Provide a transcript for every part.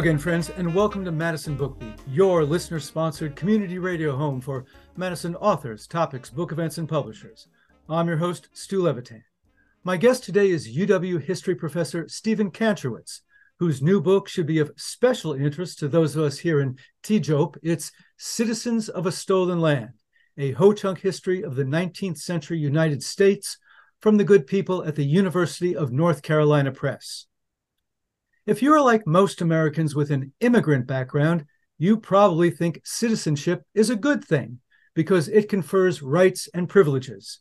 Again, friends, and welcome to Madison Bookbeat, your listener sponsored community radio home for Madison authors, topics, book events, and publishers. I'm your host, Stu Levitan. My guest today is UW history professor Stephen Kantrowitz, whose new book should be of special interest to those of us here in Teejop. It's Citizens of a Stolen Land, a Ho Chunk history of the 19th century United States from the good people at the University of North Carolina Press. If you're like most Americans with an immigrant background, you probably think citizenship is a good thing because it confers rights and privileges.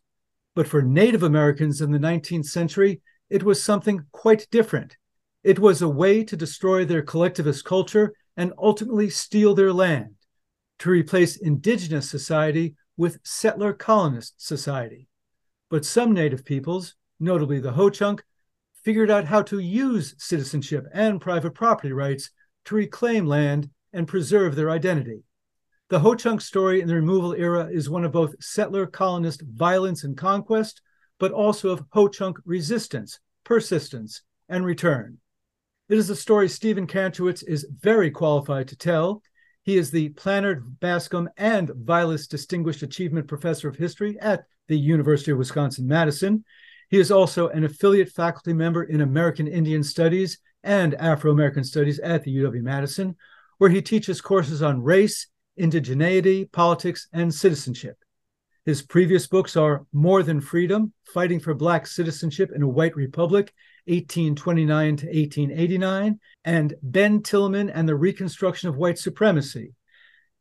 But for Native Americans in the 19th century, it was something quite different. It was a way to destroy their collectivist culture and ultimately steal their land, to replace indigenous society with settler colonist society. But some Native peoples, notably the Ho Chunk, figured out how to use citizenship and private property rights to reclaim land and preserve their identity. The Ho Chunk story in the removal era is one of both settler colonist violence and conquest, but also of Ho Chunk resistance, persistence, and return. It is a story Stephen Kantrowitz is very qualified to tell. He is the Plaenert Bascom and Vilas Distinguished Achievement Professor of History at the University of Wisconsin Madison. He is also an affiliate faculty member in American Indian Studies and Afro American Studies at the UW Madison, where he teaches courses on race, indigeneity, politics, and citizenship. His previous books are More Than Freedom Fighting for Black Citizenship in a White Republic, 1829 to 1889, and Ben Tillman and the Reconstruction of White Supremacy.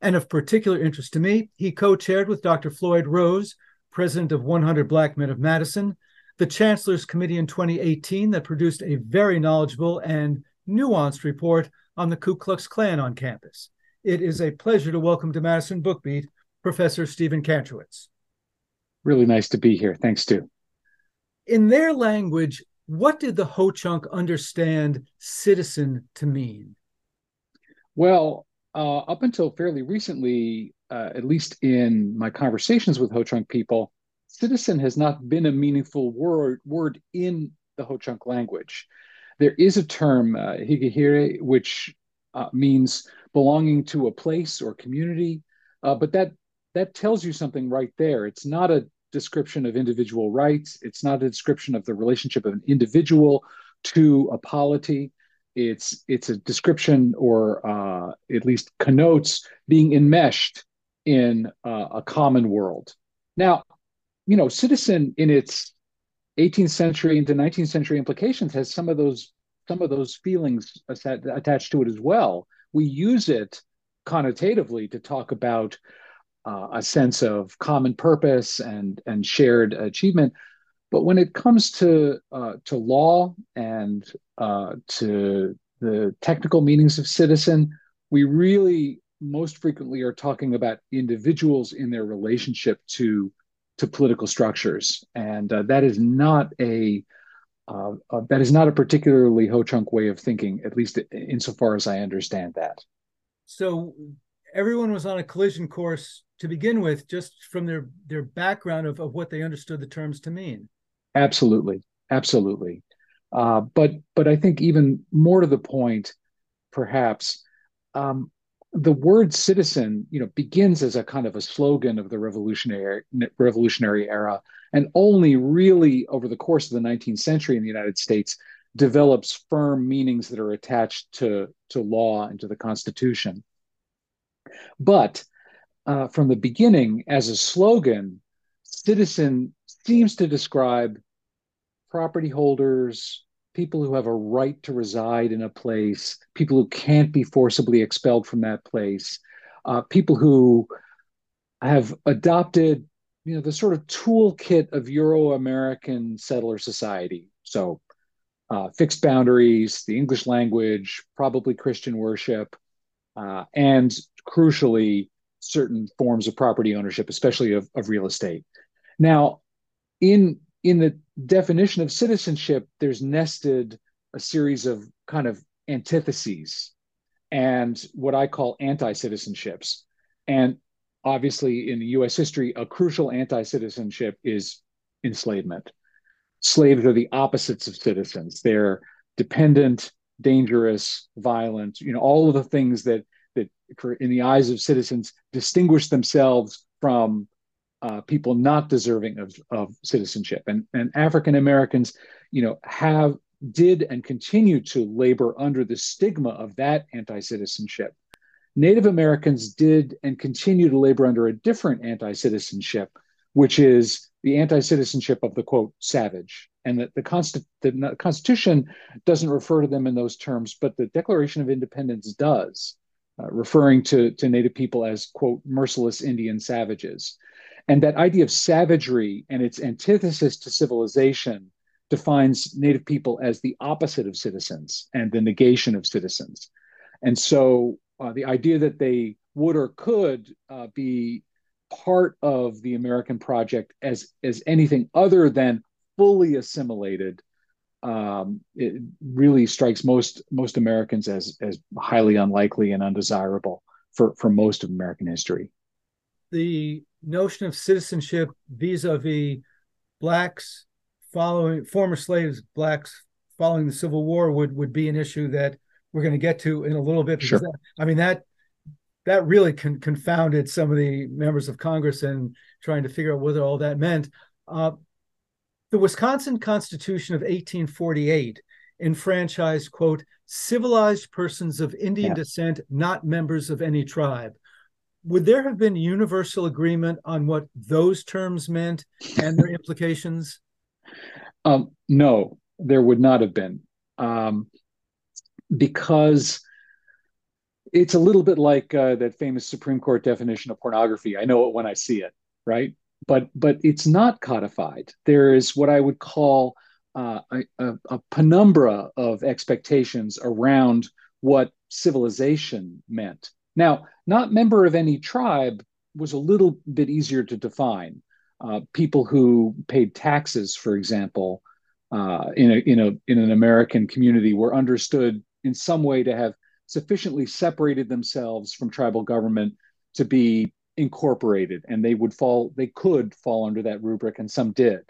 And of particular interest to me, he co chaired with Dr. Floyd Rose, president of 100 Black Men of Madison, the Chancellor's Committee in 2018 that produced a very knowledgeable and nuanced report on the Ku Klux Klan on campus. It is a pleasure to welcome to Madison Bookbeat Professor Stephen Kantrowitz. Really nice to be here. Thanks, Stu. In their language, what did the Ho Chunk understand citizen to mean? Well, uh, up until fairly recently, uh, at least in my conversations with Ho Chunk people, citizen has not been a meaningful word word in the Ho-Chunk language. There is a term, uh, higehire, which uh, means belonging to a place or community, uh, but that that tells you something right there. It's not a description of individual rights. It's not a description of the relationship of an individual to a polity. It's it's a description, or uh, at least connotes being enmeshed in uh, a common world. Now, you know, citizen in its 18th century into 19th century implications has some of those some of those feelings attached to it as well. We use it connotatively to talk about uh, a sense of common purpose and and shared achievement. But when it comes to uh, to law and uh, to the technical meanings of citizen, we really most frequently are talking about individuals in their relationship to to political structures, and uh, that is not a uh, uh, that is not a particularly Ho Chunk way of thinking, at least insofar as I understand that. So everyone was on a collision course to begin with, just from their their background of, of what they understood the terms to mean. Absolutely, absolutely. Uh, but but I think even more to the point, perhaps, um, the word citizen, you know, begins as a kind of a slogan of the revolutionary revolutionary era, and only really over the course of the 19th century in the United States develops firm meanings that are attached to to law and to the Constitution. But uh, from the beginning, as a slogan, citizen seems to describe property holders, people who have a right to reside in a place, people who can't be forcibly expelled from that place, uh, people who have adopted, you know, the sort of toolkit of Euro-American settler society. So, uh, fixed boundaries, the English language, probably Christian worship, uh, and crucially, certain forms of property ownership, especially of, of real estate. Now, in in the definition of citizenship, there's nested a series of kind of antitheses and what I call anti citizenships. And obviously, in US history, a crucial anti citizenship is enslavement. Slaves are the opposites of citizens, they're dependent, dangerous, violent, you know, all of the things that that in the eyes of citizens distinguish themselves from uh, people not deserving of, of citizenship. And, and African Americans, you know, have did and continue to labor under the stigma of that anti-citizenship. Native Americans did and continue to labor under a different anti-citizenship, which is the anti-citizenship of the quote savage. And that the, Consti- the Constitution doesn't refer to them in those terms, but the Declaration of Independence does, uh, referring to, to Native people as quote merciless Indian savages. And that idea of savagery and its antithesis to civilization defines Native people as the opposite of citizens and the negation of citizens. And so uh, the idea that they would or could uh, be part of the American project as, as anything other than fully assimilated um, it really strikes most most Americans as as highly unlikely and undesirable for for most of American history. The notion of citizenship vis-a-vis blacks following former slaves, blacks following the Civil War would would be an issue that we're going to get to in a little bit. Because sure. That, I mean that that really con- confounded some of the members of Congress and trying to figure out what all that meant. Uh, the Wisconsin Constitution of 1848 enfranchised quote civilized persons of Indian yeah. descent, not members of any tribe would there have been universal agreement on what those terms meant and their implications? Um, no, there would not have been, um, because it's a little bit like uh, that famous Supreme Court definition of pornography. I know it when I see it, right? But but it's not codified. There is what I would call uh, a, a penumbra of expectations around what civilization meant. Now, not member of any tribe was a little bit easier to define. Uh, people who paid taxes, for example, uh, in, a, in, a, in an American community were understood in some way to have sufficiently separated themselves from tribal government to be incorporated, and they would fall, they could fall under that rubric, and some did.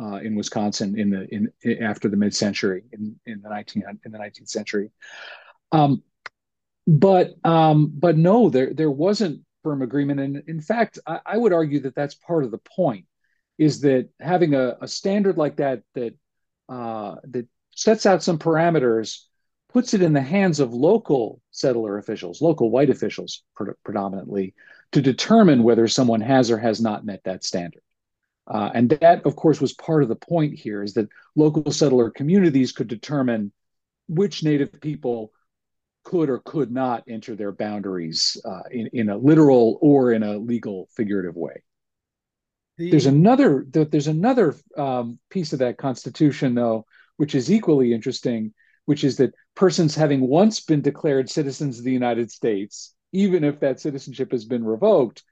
Uh, in Wisconsin in the in, in after the mid-century in, in the 19 in the 19th century. Um, but um, but no, there there wasn't firm agreement, and in fact, I, I, would argue that that's part of the point, is that having a, a standard like that that uh, that sets out some parameters, puts it in the hands of local settler officials, local white officials pre- predominantly, to determine whether someone has or has not met that standard. Uh, and that, of course, was part of the point here is that local settler communities could determine which Native people could or could not enter their boundaries uh, in, in a literal or in a legal figurative way. The... There's another there's another um, piece of that constitution though, which is equally interesting, which is that persons having once been declared citizens of the United States, even if that citizenship has been revoked,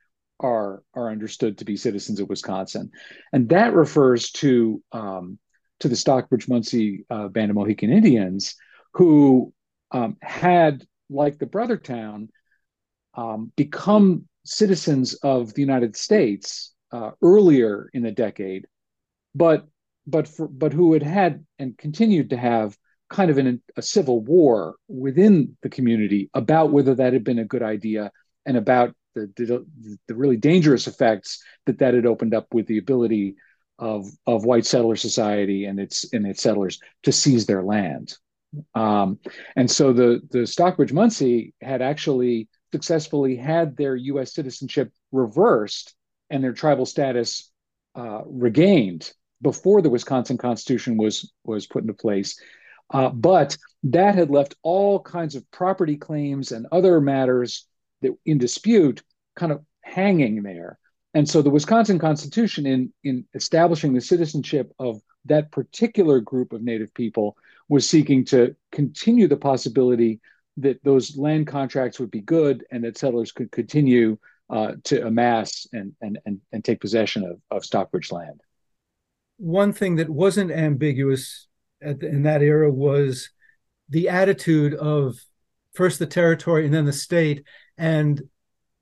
are are understood to be citizens of Wisconsin, and that refers to um, to the Stockbridge Munsee uh, Band of Mohican Indians, who um, had, like the Brothertown, um, become citizens of the United States uh, earlier in the decade, but but for, but who had had and continued to have kind of an, a civil war within the community about whether that had been a good idea and about the, the, the really dangerous effects that that had opened up with the ability of of white settler society and its and its settlers to seize their land. Um, and so the, the Stockbridge Munsee had actually successfully had their US citizenship reversed and their tribal status uh, regained before the Wisconsin Constitution was, was put into place. Uh, but that had left all kinds of property claims and other matters that in dispute kind of hanging there. And so the Wisconsin Constitution, in, in establishing the citizenship of that particular group of Native people, was seeking to continue the possibility that those land contracts would be good and that settlers could continue uh, to amass and, and, and, and take possession of, of Stockbridge land. One thing that wasn't ambiguous the, in that era was the attitude of first the territory and then the state. And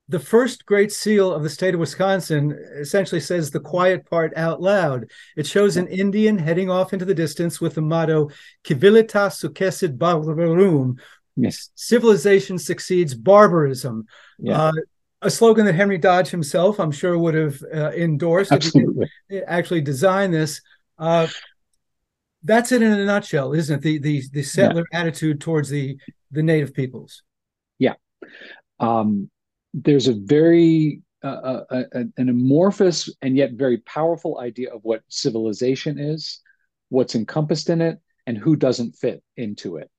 the first great seal of the state of Wisconsin essentially says the quiet part out loud. It shows an Indian heading off into the distance with the motto Civilitas successit barbarum. Yes. Civilization succeeds barbarism. Yeah. Uh, a slogan that Henry Dodge himself, I'm sure, would have uh, endorsed Absolutely. if he actually designed this. Uh, that's it in a nutshell, isn't it? The the the settler yeah. attitude towards the the native peoples. Yeah. Um, there's a very uh, uh, uh, an amorphous and yet very powerful idea of what civilization is, what's encompassed in it, and who doesn't fit into it.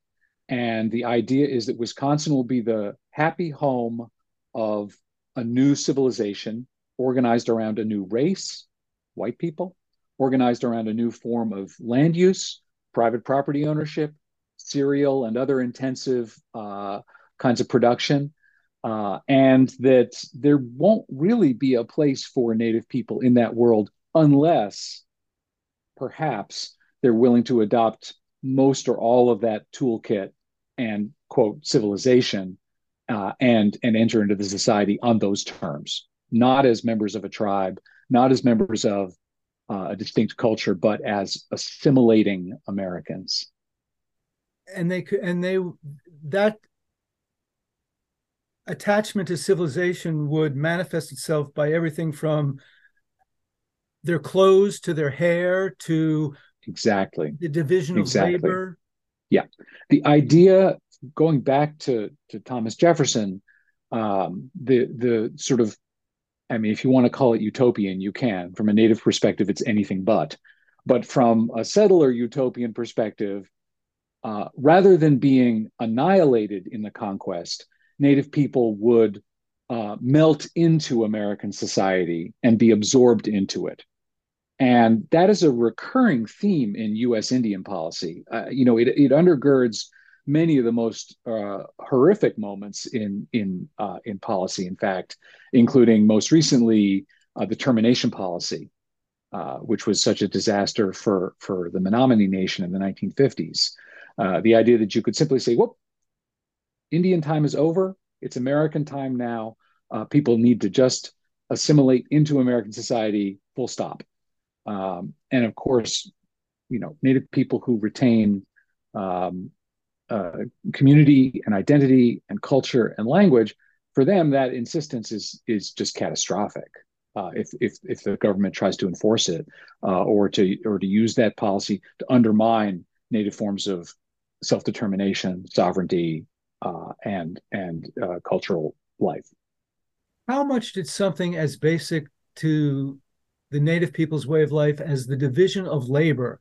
And the idea is that Wisconsin will be the happy home of a new civilization organized around a new race, white people, organized around a new form of land use, private property ownership, cereal and other intensive uh, kinds of production, uh, and that there won't really be a place for Native people in that world unless perhaps they're willing to adopt most or all of that toolkit and quote civilization uh, and and enter into the society on those terms, not as members of a tribe, not as members of uh, a distinct culture, but as assimilating Americans. And they could, and they that attachment to civilization would manifest itself by everything from their clothes to their hair to exactly. the division exactly. of labor. Yeah. The idea going back to to thomas jefferson um, the the sort of i mean if you want to call it utopian you can. From a native perspective it's anything but. But from a settler utopian perspective uh, rather than being annihilated in the conquest Native people would uh, melt into American society and be absorbed into it. And that is a recurring theme in U.S. Indian policy. Uh, you know, it, it, undergirds many of the most uh, horrific moments in in uh, in policy. In fact, including most recently uh, the termination policy, uh, which was such a disaster for for the Menominee Nation in the 1950s. the idea that you could simply say, "Whoop, Indian time is over. It's American time now. Uh, people need to just assimilate into American society, full stop. Um, and of course, you know, Native people who retain um, uh, community and identity and culture and language, for them, that insistence is is just catastrophic. Uh, if if if the government tries to enforce it uh, or to or to use that policy to undermine native forms of self determination, sovereignty, uh, and and uh, cultural life. How much did something as basic to the native people's way of life as the division of labor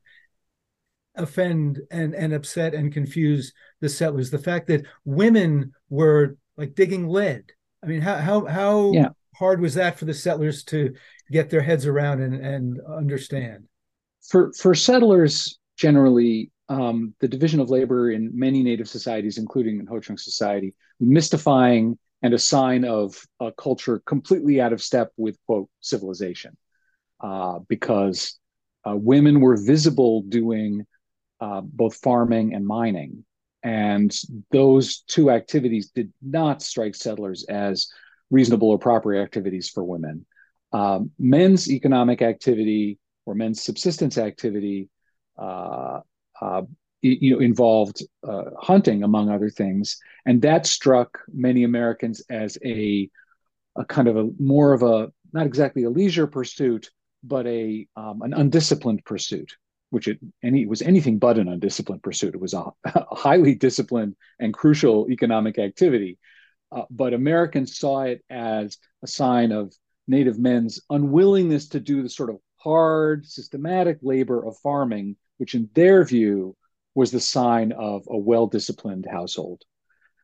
offend and, and upset and confuse the settlers? The fact that women were like digging lead. I mean, how how how yeah. hard was that for the settlers to get their heads around and, and understand? For for settlers generally, um, the division of labor in many Native societies, including in Ho Chunk society, mystifying and a sign of a culture completely out of step with quote civilization, uh, because uh, women were visible doing uh, both farming and mining, and those two activities did not strike settlers as reasonable or proper activities for women. Um, men's economic activity or men's subsistence activity uh, uh, you know, involved uh, hunting, among other things, and that struck many Americans as a, a kind of a more of a not exactly a leisure pursuit, but a um, an undisciplined pursuit, which it any was anything but an undisciplined pursuit. It was a, a highly disciplined and crucial economic activity, uh, but Americans saw it as a sign of Native men's unwillingness to do the sort of hard, systematic labor of farming which in their view was the sign of a well disciplined household.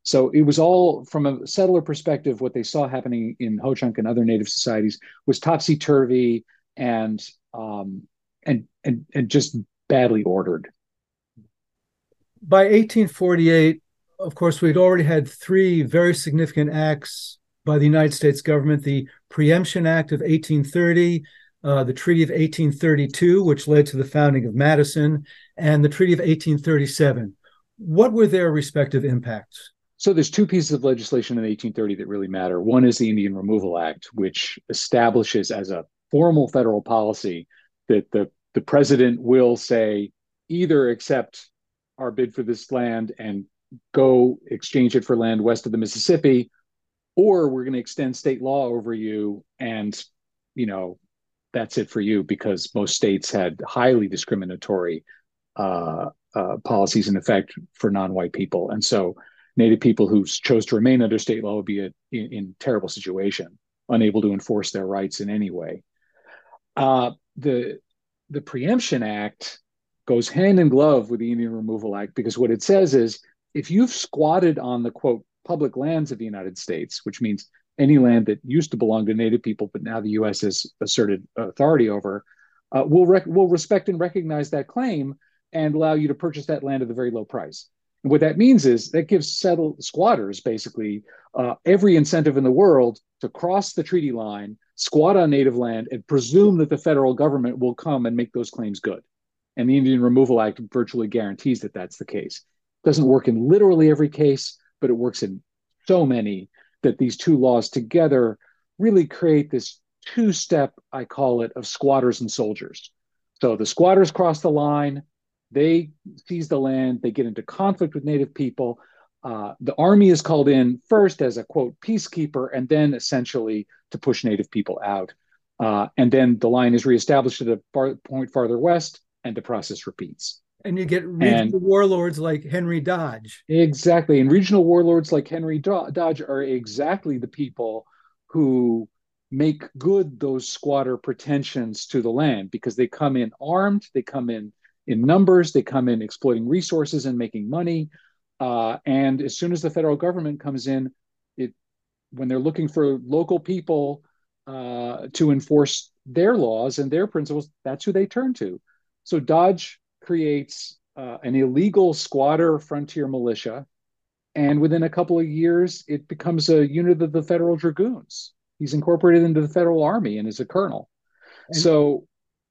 So it was all from a settler perspective, what they saw happening in Ho Chunk and other native societies was topsy turvy and, um, and, and, and just badly ordered. By 1848, of course, we'd already had three very significant acts by the United States government the Preemption Act of 1830, uh, the Treaty of 1832, which led to the founding of Madison, and the Treaty of 1837. What were their respective impacts? So there's two pieces of legislation in 1830 that really matter. One is the Indian Removal Act, which establishes as a formal federal policy that the, the president will say either accept our bid for this land and go exchange it for land west of the Mississippi, or we're going to extend state law over you and you know that's it for you because most states had highly discriminatory uh, uh, policies in effect for non-white people and so Native people who chose to remain under state law would be a, in, in terrible situation, unable to enforce their rights in any way. Uh, the the Preemption Act goes hand in glove with the Indian Removal Act because what it says is if you've squatted on the quote public lands of the United States, which means any land that used to belong to Native people, but now the U.S. has asserted authority over, uh, will rec- will respect and recognize that claim and allow you to purchase that land at a very low price. And what that means is that gives settled squatters basically uh, every incentive in the world to cross the treaty line, squat on native land, and presume that the federal government will come and make those claims good. And the Indian Removal Act virtually guarantees that that's the case. It doesn't work in literally every case, but it works in so many that these two laws together really create this two step, I call it, of squatters and soldiers. So the squatters cross the line, they seize the land, they get into conflict with Native people. Uh, the army is called in first as a quote peacekeeper, and then essentially to push Native people out. Uh, and then the line is reestablished at a far, point farther west, and the process repeats. And you get regional and, warlords like Henry Dodge. Exactly. And regional warlords like Henry Dodge are exactly the people who make good those squatter pretensions to the land because they come in armed, they come in in numbers. They come in exploiting resources and making money. Uh, and as soon as the federal government comes in, it when they're looking for local people uh, to enforce their laws and their principles, that's who they turn to. So Dodge creates uh, an illegal squatter frontier militia, and within a couple of years, it becomes a unit of the federal dragoons. He's incorporated into the federal army and is a colonel. And, so,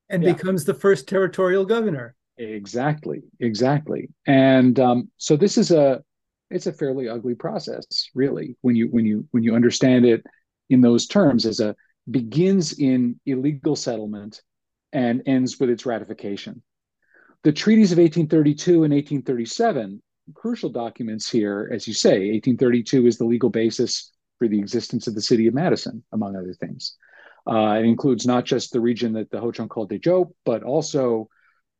and yeah. becomes the first territorial governor. Exactly, exactly. And um, so this is a it's a fairly ugly process, really, when you when you when you understand it in those terms as a begins in illegal settlement and ends with its ratification. The treaties of 1832 and 1837, crucial documents here, as you say, 1832 is the legal basis for the existence of the city of Madison, among other things. Uh, it includes not just the region that the Ho-Chunk called Teejop, but also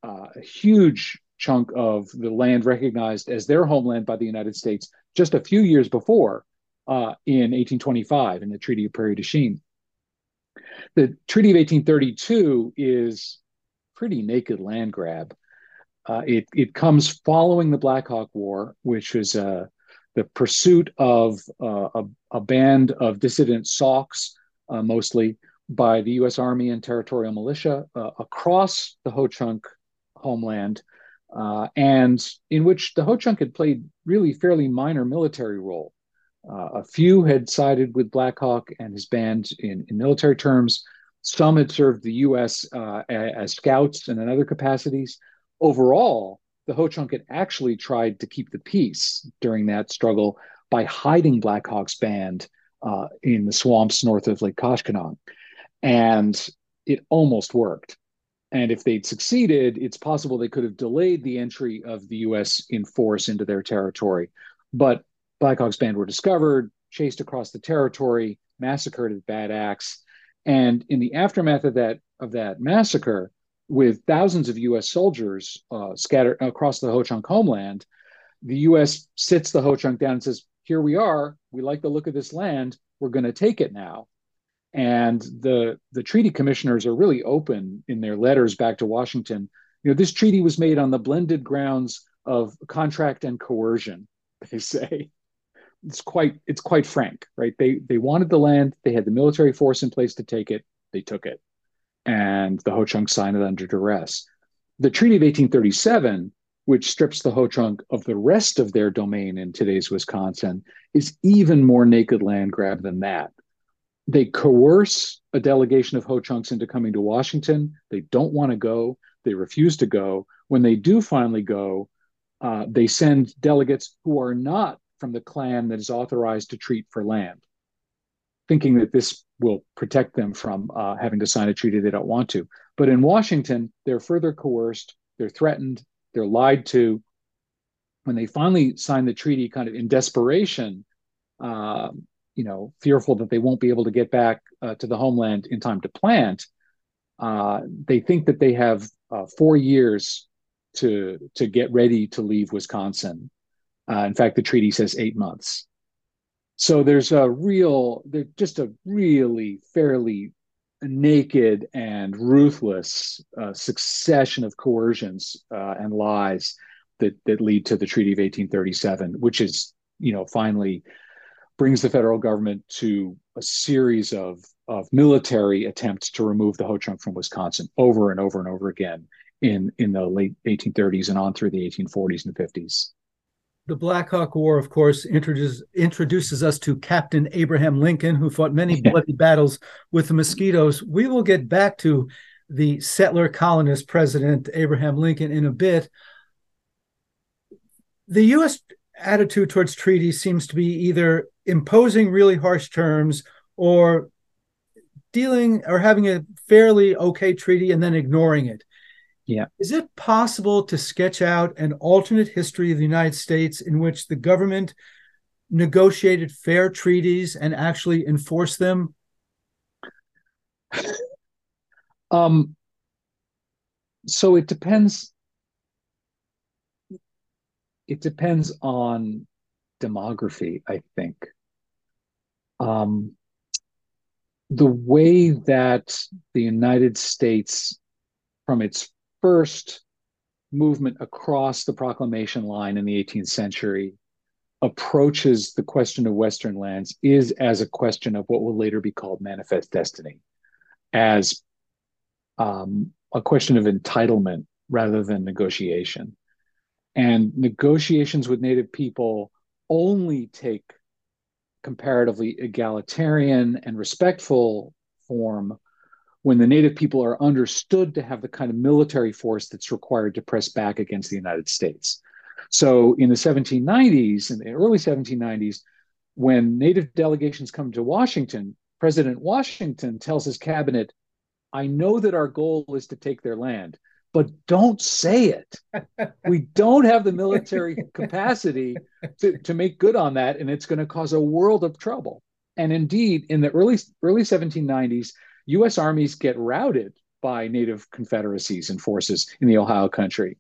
uh, a huge chunk of the land recognized as their homeland by the United States just a few years before uh, in 1825 in the Treaty of Prairie du Chien. The Treaty of 1832 is pretty naked land grab. Uh, it, it comes following the Black Hawk War, which was uh, the pursuit of uh, a, a, band of dissident Sauks, uh, mostly by the U.S. Army and territorial militia uh, across the Ho Chunk homeland, and in which the Ho-Chunk had played really fairly minor military role. A few had sided with Black Hawk and his band in, in military terms. Some had served the U.S. As scouts and in other capacities. Overall, the Ho-Chunk had actually tried to keep the peace during that struggle by hiding Black Hawk's band uh, in the swamps north of Lake Koshkonong. And it almost worked. And if they'd succeeded, it's possible they could have delayed the entry of the US in force into their territory. But Black Hawk's band were discovered, chased across the territory, massacred at Bad Axe. And in the aftermath of that, of that massacre, with thousands of US soldiers uh, scattered across the Ho Chunk homeland, the US sits the Ho Chunk down and says, Here we are. We like the look of this land. We're going to take it now. And the the treaty commissioners are really open in their letters back to Washington. You know, this treaty was made on the blended grounds of contract and coercion. They say it's quite it's quite frank, right? They they wanted the land, they had the military force in place to take it, they took it, and the Ho Chunk signed it under duress. The Treaty of 1837, which strips the Ho Chunk of the rest of their domain in today's Wisconsin, is even more naked land grab than that they coerce a delegation of Ho Chunks into coming to Washington. They don't want to go. They refuse to go. When they do finally go, uh, they send delegates who are not from the clan that is authorized to treat for land, thinking that this will protect them from uh, having to sign a treaty they don't want to. But in Washington, they're further coerced, they're threatened, they're lied to. When they finally sign the treaty, kind of in desperation, uh, you know, fearful that they won't be able to get back uh, to the homeland in time to plant, uh, they think that they have uh, four years to to get ready to leave Wisconsin. Uh, in fact, the treaty says eight months. So there's a real, just a really fairly naked and ruthless uh, succession of coercions uh, and lies that that lead to the Treaty of 1837, which is, you know, finally brings the federal government to a series of of military attempts to remove the Ho-Chunk from Wisconsin over and over and over again in in the late 1830s and on through the 1840s and 50s. The Black Hawk War, of course, introduces introduces us to Captain Abraham Lincoln, who fought many bloody battles with the mosquitoes. We will get back to the settler colonist president Abraham Lincoln in a bit. The U.S. attitude towards treaties seems to be either imposing really harsh terms or dealing or having a fairly okay treaty and then ignoring it. Yeah. Is it possible to sketch out an alternate history of the United States in which the government negotiated fair treaties and actually enforced them? Um, so it depends. It depends on demography, I think. Um, the way that the United States, from its first movement across the proclamation line in the 18th century approaches the question of Western lands is as a question of what will later be called manifest destiny, as um, a question of entitlement rather than negotiation. And negotiations with Native people only take comparatively egalitarian and respectful form when the native people are understood to have the kind of military force that's required to press back against the United States. So in the 1790s, in the early 1790s, when native delegations come to Washington, President Washington tells his cabinet, I know that our goal is to take their land, but don't say it. we don't have the military capacity to, to make good on that, and it's going to cause a world of trouble. And indeed, in the early early 1790s, U.S. armies get routed by Native confederacies and forces in the Ohio country.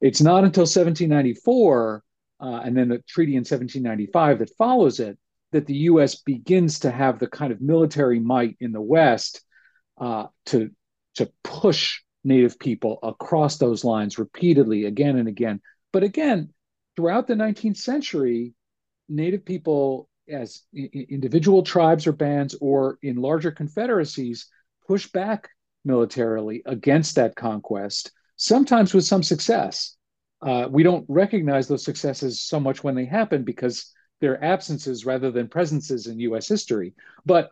It's not until 1794 uh, and then the treaty in 1795 that follows it that the U.S. begins to have the kind of military might in the West uh, to to push Native people across those lines repeatedly, again and again. But again, throughout the 19th century, Native people as individual tribes or bands or in larger confederacies push back militarily against that conquest, sometimes with some success. Uh, we don't recognize those successes so much when they happen because they're absences rather than presences in US history. But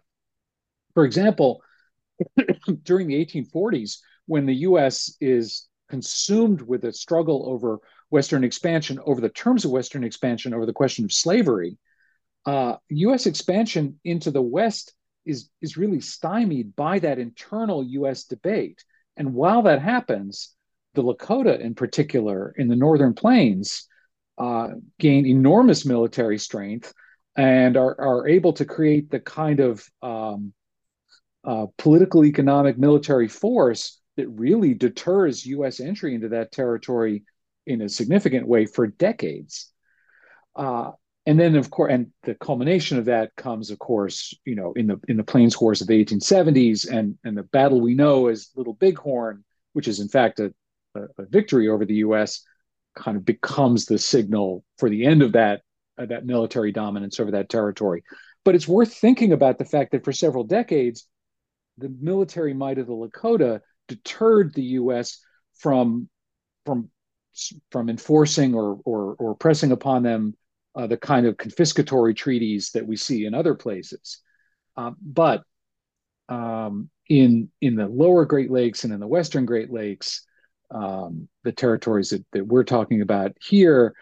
for example, during the 1840s, when the US is consumed with a struggle over Western expansion, over the terms of Western expansion, over the question of slavery, uh, U.S. expansion into the West is is really stymied by that internal U.S. debate. And while that happens, the Lakota, in particular, in the Northern Plains, uh, gain enormous military strength and are, are able to create the kind of um, uh, political, economic, military force that really deters U.S. entry into that territory in a significant way for decades. Uh, and then of course and the culmination of that comes of course you know in the in the plains wars of the 1870s and and the battle we know as little bighorn which is in fact a, a, victory over the us kind of becomes the signal for the end of that uh, that military dominance over that territory. But it's worth thinking about the fact that for several decades the military might of the lakota deterred the us from from from enforcing or or, or pressing upon them uh, the kind of confiscatory treaties that we see in other places. Um, but um, in in the lower Great Lakes and in the Western Great Lakes, um, the territories that, that we're talking about here,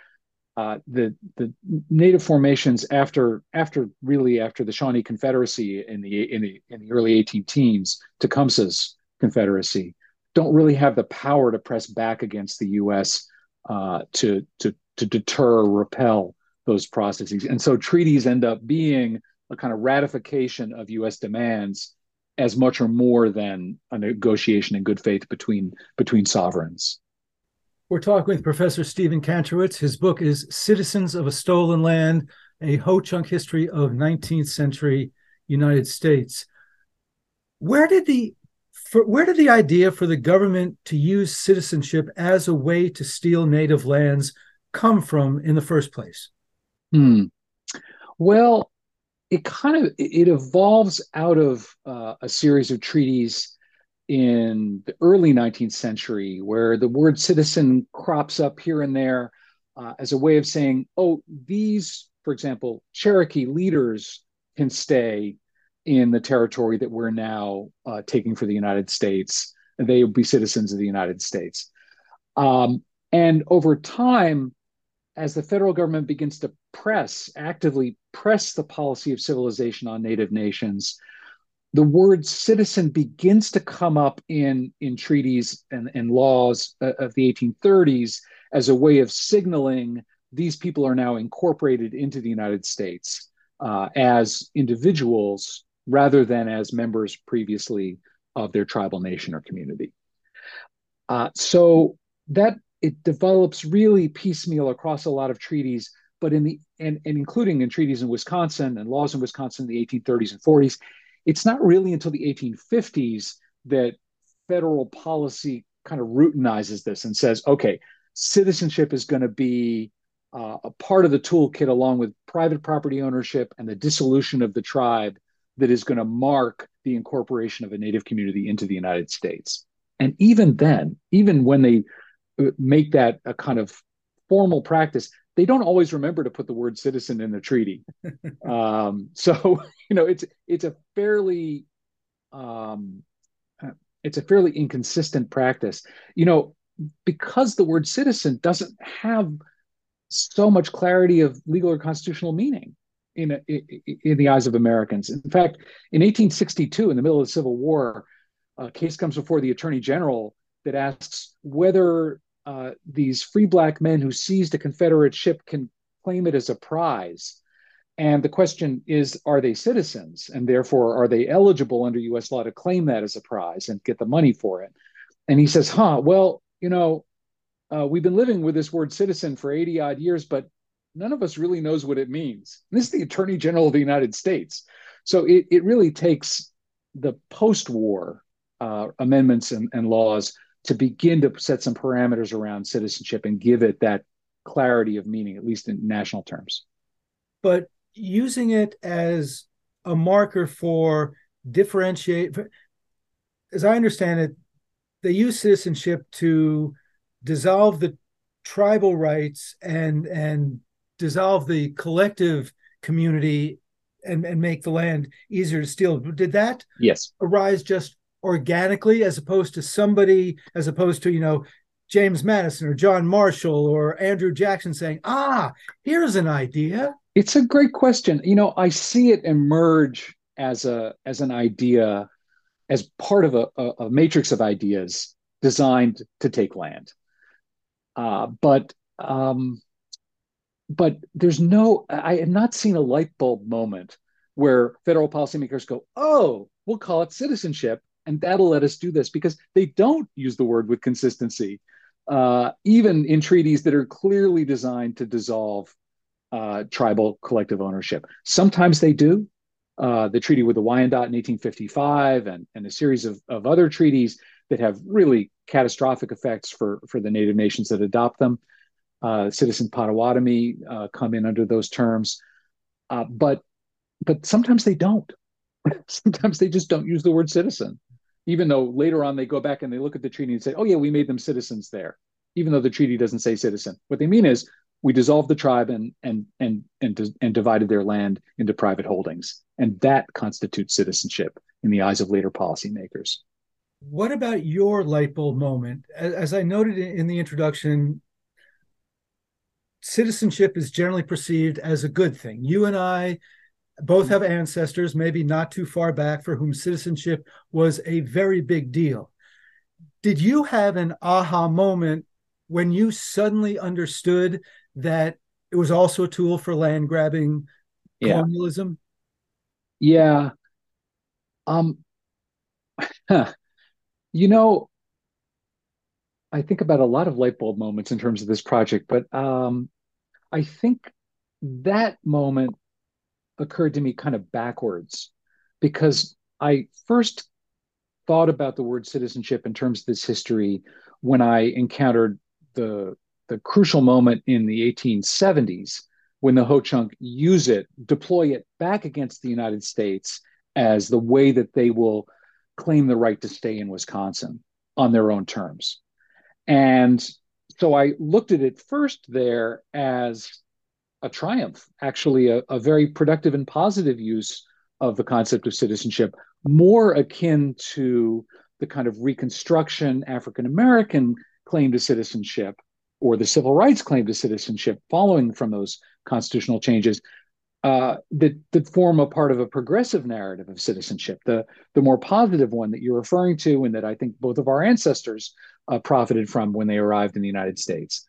uh, the the native formations after after really after the Shawnee Confederacy in the in the in the early 18 teens, Tecumseh's Confederacy, don't really have the power to press back against the U.S. Uh, to to to deter or repel those processes, and so treaties end up being a kind of ratification of U.S. demands as much or more than a negotiation in good faith between between sovereigns. We're talking with Professor Stephen Kantrowitz. His book is Citizens of a Stolen Land, a Ho Chunk History of 19th Century United States. Where did the for, where did the idea for the government to use citizenship as a way to steal native lands come from in the first place? Hmm. Well, it kind of it evolves out of uh, a series of treaties in the early 19th century, where the word citizen crops up here and there uh, as a way of saying, oh, these, for example, Cherokee leaders can stay in the territory that we're now uh, taking for the United States. They will be citizens of the United States. Um, and over time, as the federal government begins to press, actively press the policy of civilization on Native nations, the word citizen begins to come up in, in treaties and, and laws uh, of the 1830s as a way of signaling these people are now incorporated into the United States uh, as individuals rather than as members previously of their tribal nation or community. Uh, so that it develops really piecemeal across a lot of treaties, but in the and, and including in treaties in Wisconsin and laws in Wisconsin in the 1830s and 40s, it's not really until the 1850s that federal policy kind of routinizes this and says, okay, citizenship is going to be uh, a part of the toolkit along with private property ownership and the dissolution of the tribe that is going to mark the incorporation of a native community into the United States. And even then, even when they uh, make that a kind of formal practice, they don't always remember to put the word citizen in the treaty. um, so you know it's it's a fairly um, it's a fairly inconsistent practice. You know because the word citizen doesn't have so much clarity of legal or constitutional meaning in, in, in the eyes of Americans. In fact, in 1862, in the middle of the Civil War, a case comes before the Attorney General that asks whether uh, these free black men who seized a Confederate ship can claim it as a prize. And the question is, are they citizens? And therefore, are they eligible under US law to claim that as a prize and get the money for it? And he says, huh, well, you know, uh, we've been living with this word citizen for 80 odd years, but none of us really knows what it means. And this is the Attorney General of the United States. So it, it really takes the post war uh, amendments and, and laws to begin to set some parameters around citizenship and give it that clarity of meaning, at least in national terms. But using it as a marker for differentiate, as I understand it, they use citizenship to dissolve the tribal rights and and dissolve the collective community and, and make the land easier to steal. Did that yes arise just organically as opposed to somebody as opposed to you know James Madison or John Marshall or Andrew Jackson saying, "Ah, here's an idea." It's a great question. You know, I see it emerge as a as an idea as part of a, a, matrix of ideas designed to take land. Uh, but um, but there's no I have not seen a light bulb moment where federal policymakers go, "Oh, we'll call it citizenship." And that'll let us do this because they don't use the word with consistency, uh, even in treaties that are clearly designed to dissolve uh, tribal collective ownership. Sometimes they do. Uh, the treaty with the Wyandot in 1855 and, and a series of, of other treaties that have really catastrophic effects for, for the native nations that adopt them. Uh, citizen Potawatomi uh, come in under those terms. Uh, but but sometimes they don't. sometimes they just don't use the word citizen even though later on they go back and they look at the treaty and say, oh, yeah, we made them citizens there, even though the treaty doesn't say citizen. What they mean is we dissolved the tribe and and and and, and divided their land into private holdings, and that constitutes citizenship in the eyes of later policymakers. What about your light bulb moment? As I noted in the introduction, citizenship is generally perceived as a good thing. You and I both have ancestors, maybe not too far back, for whom citizenship was a very big deal. Did you have an aha moment when you suddenly understood that it was also a tool for land grabbing yeah. colonialism? Yeah. Um, you know, I think about a lot of light bulb moments in terms of this project, but um, I think that moment occurred to me kind of backwards because I first thought about the word citizenship in terms of this history when I encountered the the crucial moment in the 1870s when the Ho-Chunk use it, deploy it back against the United States as the way that they will claim the right to stay in Wisconsin on their own terms. And so I looked at it first there as a triumph, actually, a, a very productive and positive use of the concept of citizenship, more akin to the kind of Reconstruction African American claim to citizenship or the civil rights claim to citizenship following from those constitutional changes uh, that that form a part of a progressive narrative of citizenship, the the more positive one that you're referring to, and that I think both of our ancestors uh, profited from when they arrived in the United States.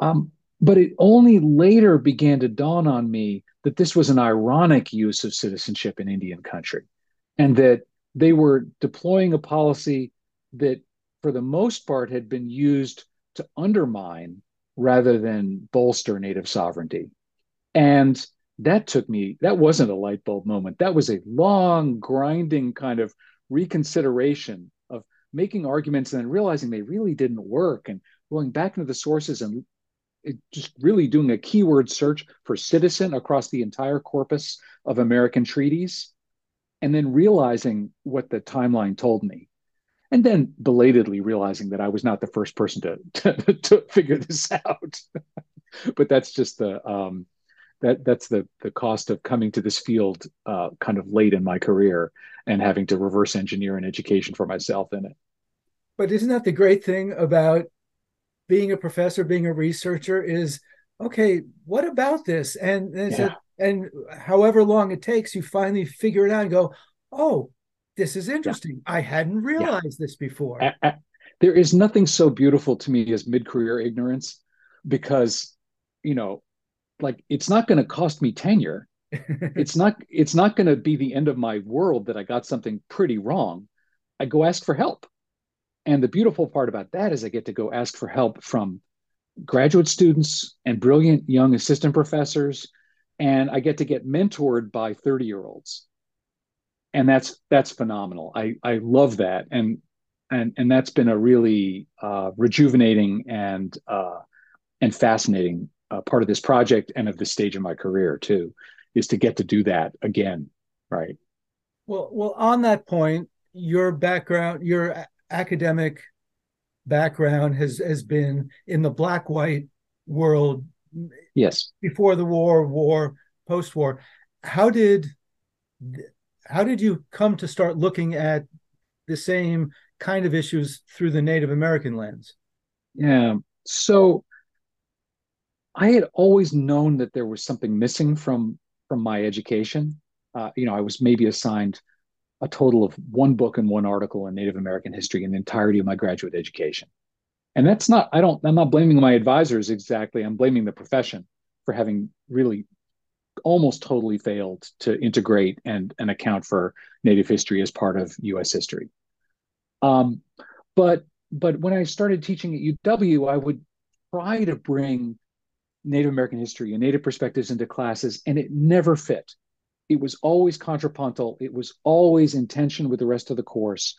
Um, but it only later began to dawn on me that this was an ironic use of citizenship in Indian country, and that they were deploying a policy that, for the most part, had been used to undermine rather than bolster native sovereignty. And that took me, that wasn't a light bulb moment. That was a long, grinding kind of reconsideration of making arguments and then realizing they really didn't work and going back into the sources and just really doing a keyword search for citizen across the entire corpus of American treaties, and then realizing what the timeline told me. And then belatedly realizing that I was not the first person to, to, to figure this out. but that's just the um, that that's the the cost of coming to this field uh, kind of late in my career and having to reverse engineer an education for myself in it. But isn't that the great thing about being a professor, being a researcher? Is okay. What about this? And and, yeah. and however long it takes, you finally figure it out and go, oh, this is interesting. Yeah. I hadn't realized yeah. this before. there is nothing so beautiful to me as mid-career ignorance because you know like it's not going to cost me tenure it's not it's not going to be the end of my world that i got something pretty wrong i go ask for help and the beautiful part about that is i get to go ask for help from graduate students and brilliant young assistant professors and i get to get mentored by 30 year olds and that's that's phenomenal. I i love that. And and and that's been a really uh, rejuvenating and uh, and fascinating uh, part of this project and of this stage of my career too, is to get to do that again, right? Well, well, on that point, your background, your academic background has has been in the black white world. Yes. Before the war, war, post war, how did how did you come to start looking at the same kind of issues through the Native American lens? Yeah. So I had always known that there was something missing from from my education. Uh, you know, I was maybe assigned a total of one book and one article in Native American history in the entirety of my graduate education. And that's not, I don't, I'm not blaming my advisors exactly. I'm blaming the profession for having really almost totally failed to integrate and, and account for Native history as part of US history. Um, but, but when I started teaching at UW, I would try to bring Native American history and Native perspectives into classes, and it never fit. It was always contrapuntal. It was always in tension with the rest of the course,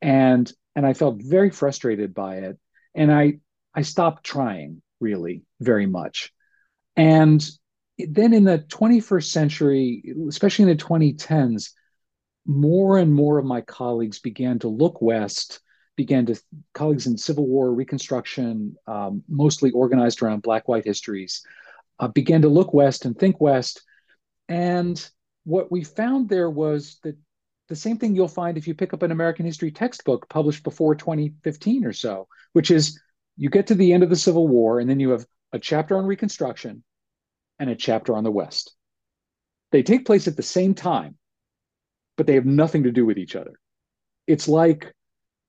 and and I felt very frustrated by it. And I I stopped trying really very much. And then in the 21st century, especially in the 2010s, more and more of my colleagues began to look west began to colleagues in Civil War Reconstruction, um, mostly organized around Black-white histories, uh, began to look west and think west. And what we found there was that the same thing you'll find if you pick up an American history textbook published before 2015 or so, which is you get to the end of the Civil War and then you have a chapter on Reconstruction and a chapter on the West. They take place at the same time, but they have nothing to do with each other. It's like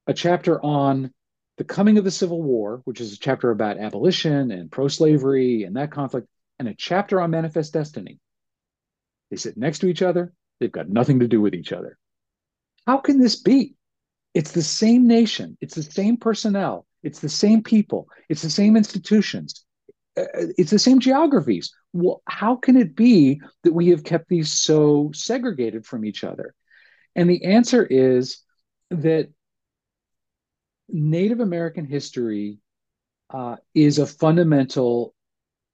a chapter on the coming of the Civil War, which is a chapter about abolition and pro slavery and that conflict, and a chapter on Manifest Destiny. They sit next to each other, they've got nothing to do with each other. How can this be? It's the same nation, it's the same personnel, it's the same people, it's the same institutions, uh, it's the same geographies. Well, how can it be that we have kept these so segregated from each other? And the answer is that Native American history uh, is a fundamental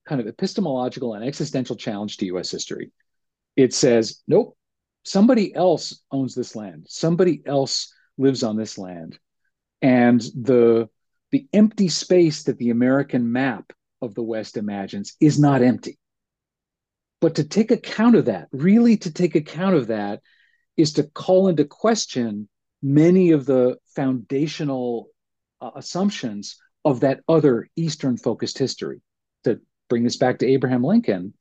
kind of epistemological and existential challenge to US history. It says, nope, somebody else owns this land, somebody else lives on this land. And the, the empty space that the American map of the West imagines is not empty. But to take account of that, really to take account of that, is to call into question many of the foundational uh, assumptions of that other Eastern focused history. To bring this back to Abraham Lincoln,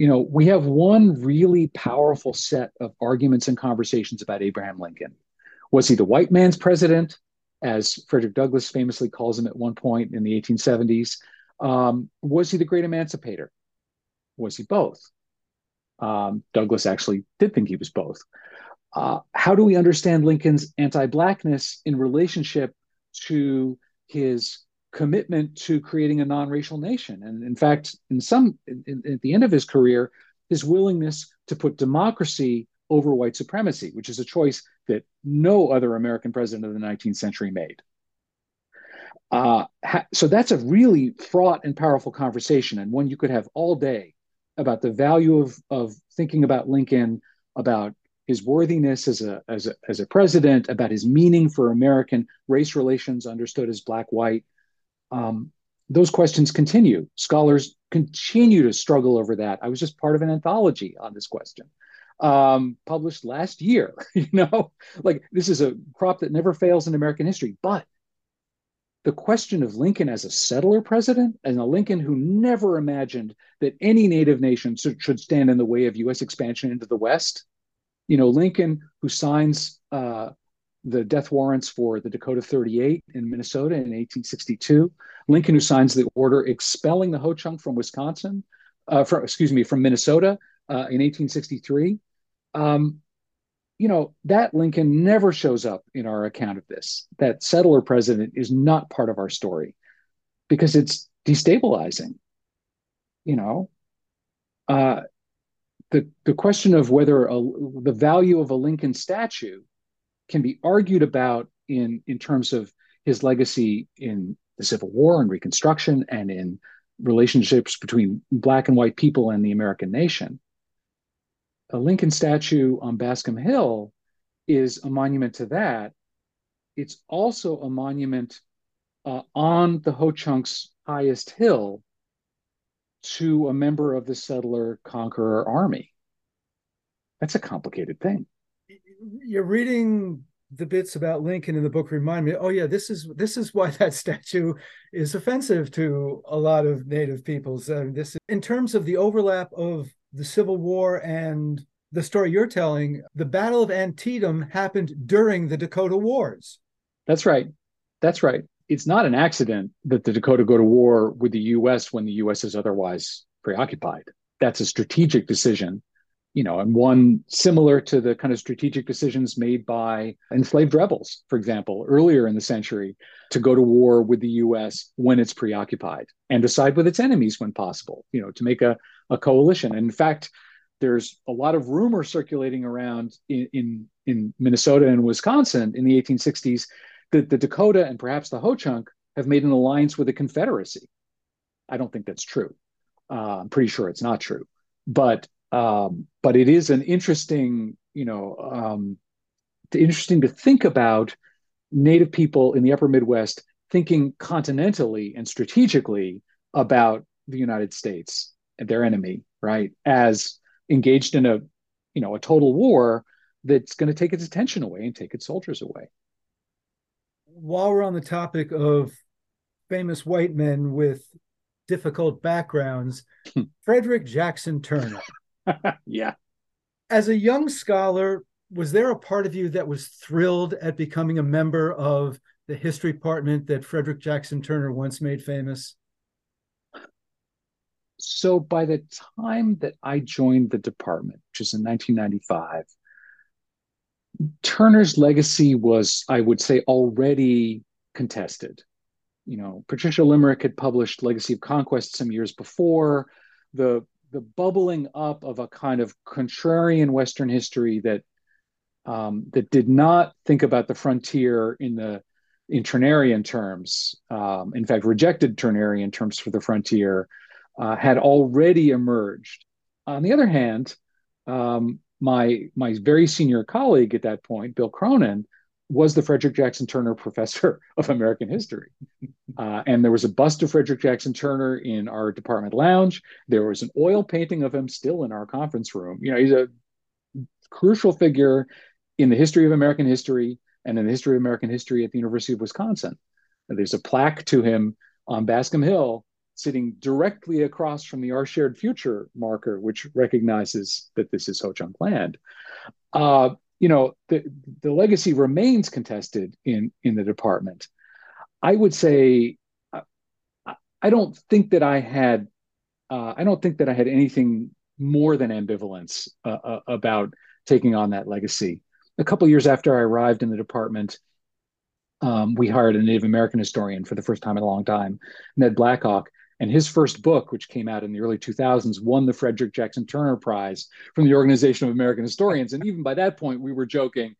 you know, we have one really powerful set of arguments and conversations about Abraham Lincoln. Was he the white man's president, as Frederick Douglass famously calls him at one point in the 1870s? Um, was he the great emancipator? Was he both? Um, Douglass actually did think he was both. Uh, how do we understand Lincoln's anti Blackness in relationship to his commitment to creating a non-racial nation and in fact in some in, in, at the end of his career his willingness to put democracy over white supremacy which is a choice that no other american president of the 19th century made uh, ha- so that's a really fraught and powerful conversation and one you could have all day about the value of, of thinking about lincoln about his worthiness as a, as a, as a president, about his meaning for American race relations understood as black white. Um, those questions continue. Scholars continue to struggle over that. I was just part of an anthology on this question, um, published last year. you know, like this is a crop that never fails in American history. But the question of Lincoln as a settler president and a Lincoln who never imagined that any native nation should, stand in the way of U.S. expansion into the West you know, Lincoln, who signs uh, the death warrants for the Dakota 38 in Minnesota in 1862, Lincoln, who signs the order expelling the Ho-Chunk from Wisconsin, uh, from, excuse me, from Minnesota uh, in 1863. Um, you know, that Lincoln never shows up in our account of this. That settler president is not part of our story because it's destabilizing. You know, uh, the, the question of whether a, the value of a Lincoln statue can be argued about in, in terms of his legacy in the Civil War and Reconstruction and in relationships between Black and white people and the American nation. A Lincoln statue on Bascom Hill is a monument to that. It's also a monument uh, on the Ho Chunk's highest hill to a member of the settler conqueror army. That's a complicated thing. You're reading the bits about Lincoln in the book remind me, oh yeah, this is this is why that statue is offensive to a lot of Native peoples. I mean, this in terms of the overlap of the Civil War and the story you're telling. The Battle of Antietam happened during the Dakota Wars. That's right. That's right it's not an accident that the Dakota go to war with the U.S. when the U.S. is otherwise preoccupied. That's a strategic decision, you know, and one similar to the kind of strategic decisions made by enslaved rebels, for example, earlier in the century, to go to war with the U.S. when it's preoccupied and to side with its enemies when possible, you know, to make a, a coalition. And in fact, there's a lot of rumor circulating around in, in, in Minnesota and Wisconsin in the 1860s that the Dakota and perhaps the Ho-Chunk have made an alliance with the Confederacy. I don't think that's true. Uh, I'm pretty sure it's not true, but um, but it is an interesting, you know, um, interesting to think about Native people in the Upper Midwest thinking continentally and strategically about the United States and their enemy, right, as engaged in a, you know, a total war that's going to take its attention away and take its soldiers away while we're on the topic of famous white men with difficult backgrounds, Frederick Jackson Turner. yeah. As a young scholar, was there a part of you that was thrilled at becoming a member of the history department that Frederick Jackson Turner once made famous? So by the time that I joined the department, which is in 1995, Turner's legacy was, I would say, already contested. You know, Patricia Limerick had published Legacy of Conquest some years before. The the bubbling up of a kind of contrarian Western history that um, that did not think about the frontier in the in Turnerian terms, um, in fact, rejected Turnerian terms for the frontier, uh, had already emerged. On the other hand, um, my my very senior colleague at that point, Bill Cronon, was the Frederick Jackson Turner Professor of American History, uh, and there was a bust of Frederick Jackson Turner in our department lounge. There was an oil painting of him still in our conference room. You know, he's a crucial figure in the history of American history and in the history of American history at the University of Wisconsin. And there's a plaque to him on Bascom Hill sitting directly across from the Our Shared Future marker, which recognizes that this is Ho Chunk land. Uh, you know, the, the legacy remains contested in, in the department. I would say, I, I don't think that I had, uh, I don't think that I had anything more than ambivalence uh, uh about taking on that legacy a couple years after I arrived in the department, um, we hired a Native American historian for the first time in a long time, Ned Blackhawk. And his first book, which came out in the early 2000s, won the Frederick Jackson Turner Prize from the Organization of American Historians. And even by that point, we were joking,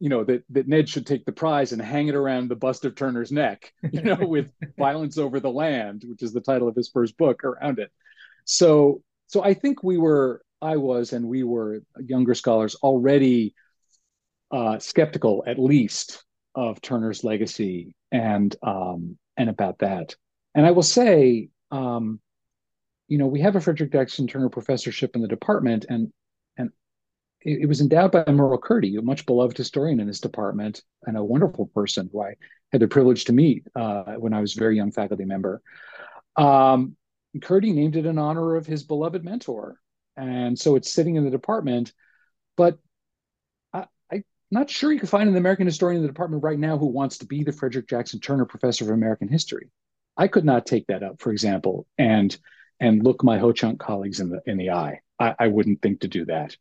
you know, that, that Ned should take the prize and hang it around the bust of Turner's neck, you know, with Violence Over the Land, which is the title of his first book around it. So, so I think we were, I was, and we were younger scholars already uh, skeptical, at least, of Turner's legacy and um, and about that. And I will say, um, you know, we have a Frederick Jackson Turner professorship in the department, and and it, it was endowed by Merle Curti, a much beloved historian in this department and a wonderful person who I had the privilege to meet uh, when I was a very young faculty member. Um, Curdy named it in honor of his beloved mentor, and so it's sitting in the department. But I, I'm not sure you can find an American historian in the department right now who wants to be the Frederick Jackson Turner Professor of American History. I could not take that up, for example, and and look my Ho Chunk colleagues in the in the eye. I, I wouldn't think to do that.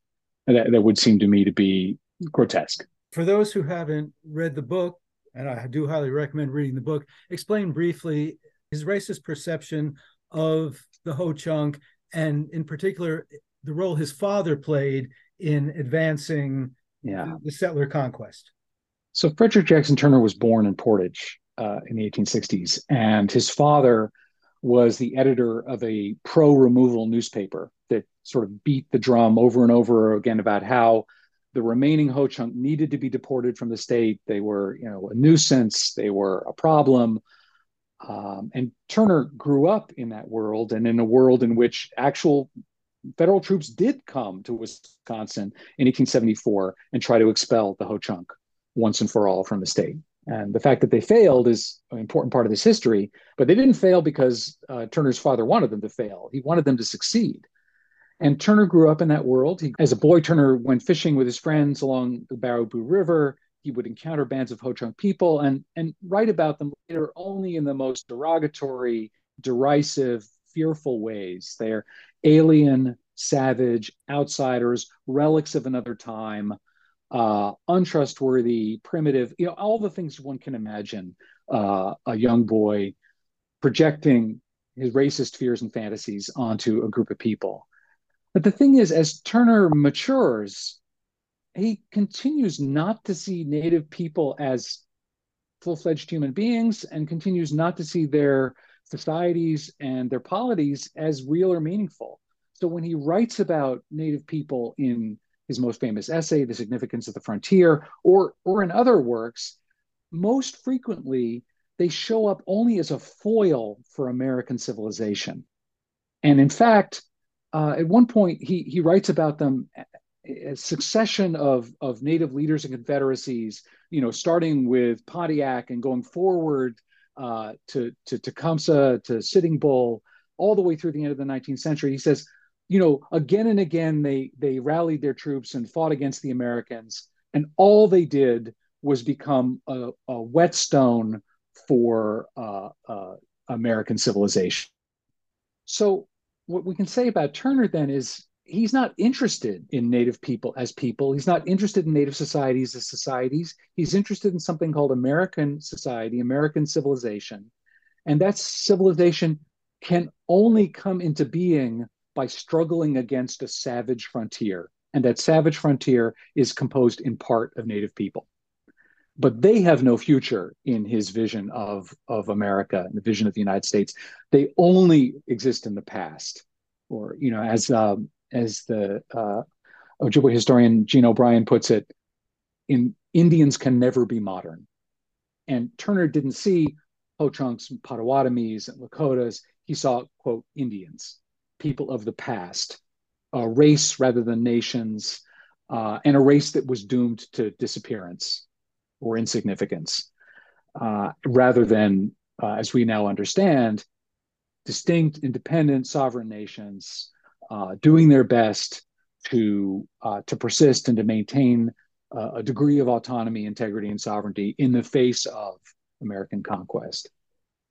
that. That would seem to me to be grotesque. For those who haven't read the book, and I do highly recommend reading the book, explain briefly his racist perception of the Ho Chunk, and in particular, the role his father played in advancing yeah. the settler conquest. So Frederick Jackson Turner was born in Portage uh, in the 1860s, and his father was the editor of a pro-removal newspaper that sort of beat the drum over and over again about how the remaining Ho Chunk needed to be deported from the state. They were, you know, a nuisance. They were a problem. Um, and Turner grew up in that world and in a world in which actual federal troops did come to Wisconsin in 1874 and try to expel the Ho Chunk once and for all from the state. And the fact that they failed is an important part of this history, but they didn't fail because uh, Turner's father wanted them to fail. He wanted them to succeed. And Turner grew up in that world. He, as a boy, Turner went fishing with his friends along the Baraboo River. He would encounter bands of Ho Chunk people and, and write about them later only in the most derogatory, derisive, fearful ways. They're alien, savage, outsiders, relics of another time, uh, untrustworthy, primitive, you know, all the things one can imagine uh, a young boy projecting his racist fears and fantasies onto a group of people. But the thing is, as Turner matures, he continues not to see Native people as full fledged human beings and continues not to see their societies and their polities as real or meaningful. So when he writes about Native people in his most famous essay, The Significance of the Frontier, or, or in other works, most frequently they show up only as a foil for American civilization. And in fact, uh, at one point, he, he writes about them a succession of, of native leaders and confederacies, you know, starting with Pontiac and going forward uh, to, to Tecumseh, to Sitting Bull, all the way through the end of the 19th century. He says, you know, again and again they they rallied their troops and fought against the Americans, and all they did was become a, a whetstone for uh, uh, American civilization. So what we can say about Turner then is he's not interested in native people as people. He's not interested in native societies as societies. He's interested in something called American society, American civilization. And that civilization can only come into being by struggling against a savage frontier. And that savage frontier is composed in part of native people. But they have no future in his vision of, of America and the vision of the United States. They only exist in the past. Or, you know, as um, as the uh, Ojibwe historian Jean O'Brien puts it, in Indians can never be modern. And Turner didn't see Ho-Chunks, Potawatomis, and Lakotas. He saw, quote, Indians, people of the past, a race rather than nations, uh, and a race that was doomed to disappearance or insignificance, uh, rather than, uh, as we now understand, distinct, independent, sovereign nations uh, doing their best to uh, to persist and to maintain uh, a degree of autonomy, integrity, and sovereignty in the face of American conquest.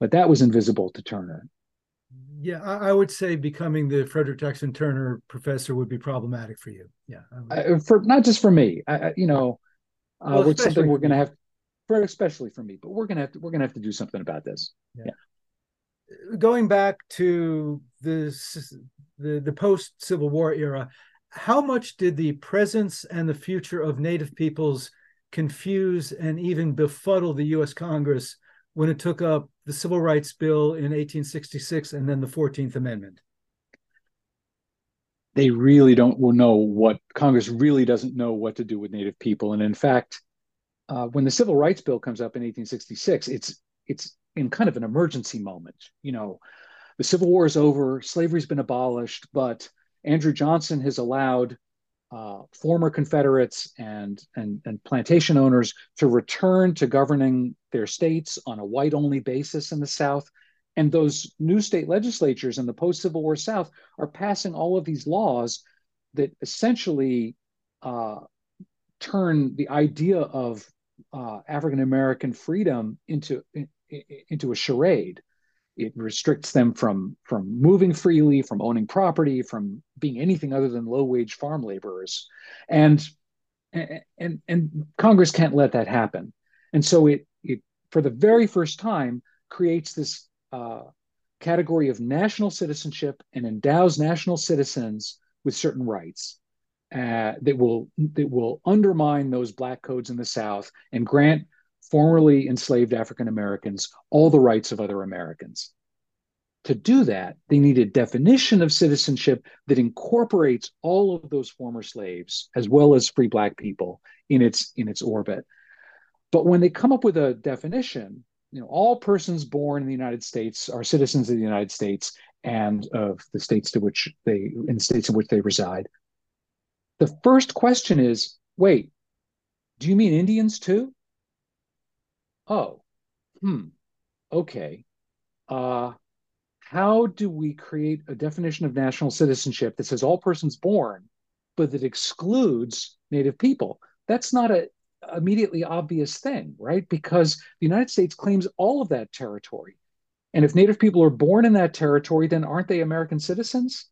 But that was invisible to Turner. Yeah, I, I would say becoming the Frederick Jackson Turner professor would be problematic for you. Yeah, uh, for not just for me. I, you know, uh, well, something we're going to have, for especially for me. But we're going to have to we're going to have to do something about this. Yeah. yeah going back to the the, the post Civil War era, how much did the presence and the future of Native peoples confuse and even befuddle the U.S. Congress when it took up the Civil Rights Bill in 1866 and then the 14th Amendment? They really don't know what Congress really doesn't know what to do with Native people, and in fact, uh, when the Civil Rights Bill comes up in 1866, it's it's in kind of an emergency moment. You know, the Civil War is over, slavery's been abolished, but Andrew Johnson has allowed uh, former Confederates and, and, and plantation owners to return to governing their states on a white only basis in the South. And those new state legislatures in the post Civil War South are passing all of these laws that essentially uh, turn the idea of uh, African American freedom into into a charade. It restricts them from from moving freely, from owning property, from being anything other than low wage farm laborers, and and and Congress can't let that happen. And so it it for the very first time creates this uh, category of national citizenship and endows national citizens with certain rights uh, that will that will undermine those black codes in the South and grant formerly enslaved African Americans all the rights of other Americans. To do that, they need a definition of citizenship that incorporates all of those former slaves as well as free black people in its in its orbit. But when they come up with a definition, you know, all persons born in the United States are citizens of the United States and of the states to which they in states in which they reside. The first question is, wait, do you mean Indians too? Oh, hmm, okay. Uh, how do we create a definition of national citizenship that says all persons born, but that excludes Native people? That's not a immediately obvious thing, right? Because the United States claims all of that territory. And if Native people are born in that territory, then aren't they American citizens?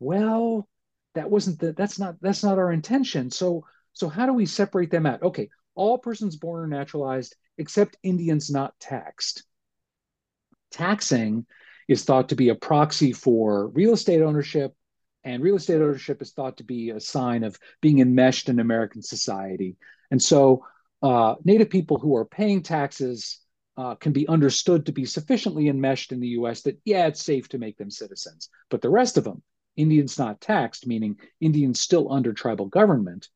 Well, that wasn't the, that's not that's not our intention. So so how do we separate them out? Okay, all persons born or naturalized except Indians not taxed. Taxing is thought to be a proxy for real estate ownership, and real estate ownership is thought to be a sign of being enmeshed in American society. And so, uh, Native people who are paying taxes uh, can be understood to be sufficiently enmeshed in the US that, yeah, it's safe to make them citizens. But the rest of them, Indians not taxed, meaning Indians still under tribal government,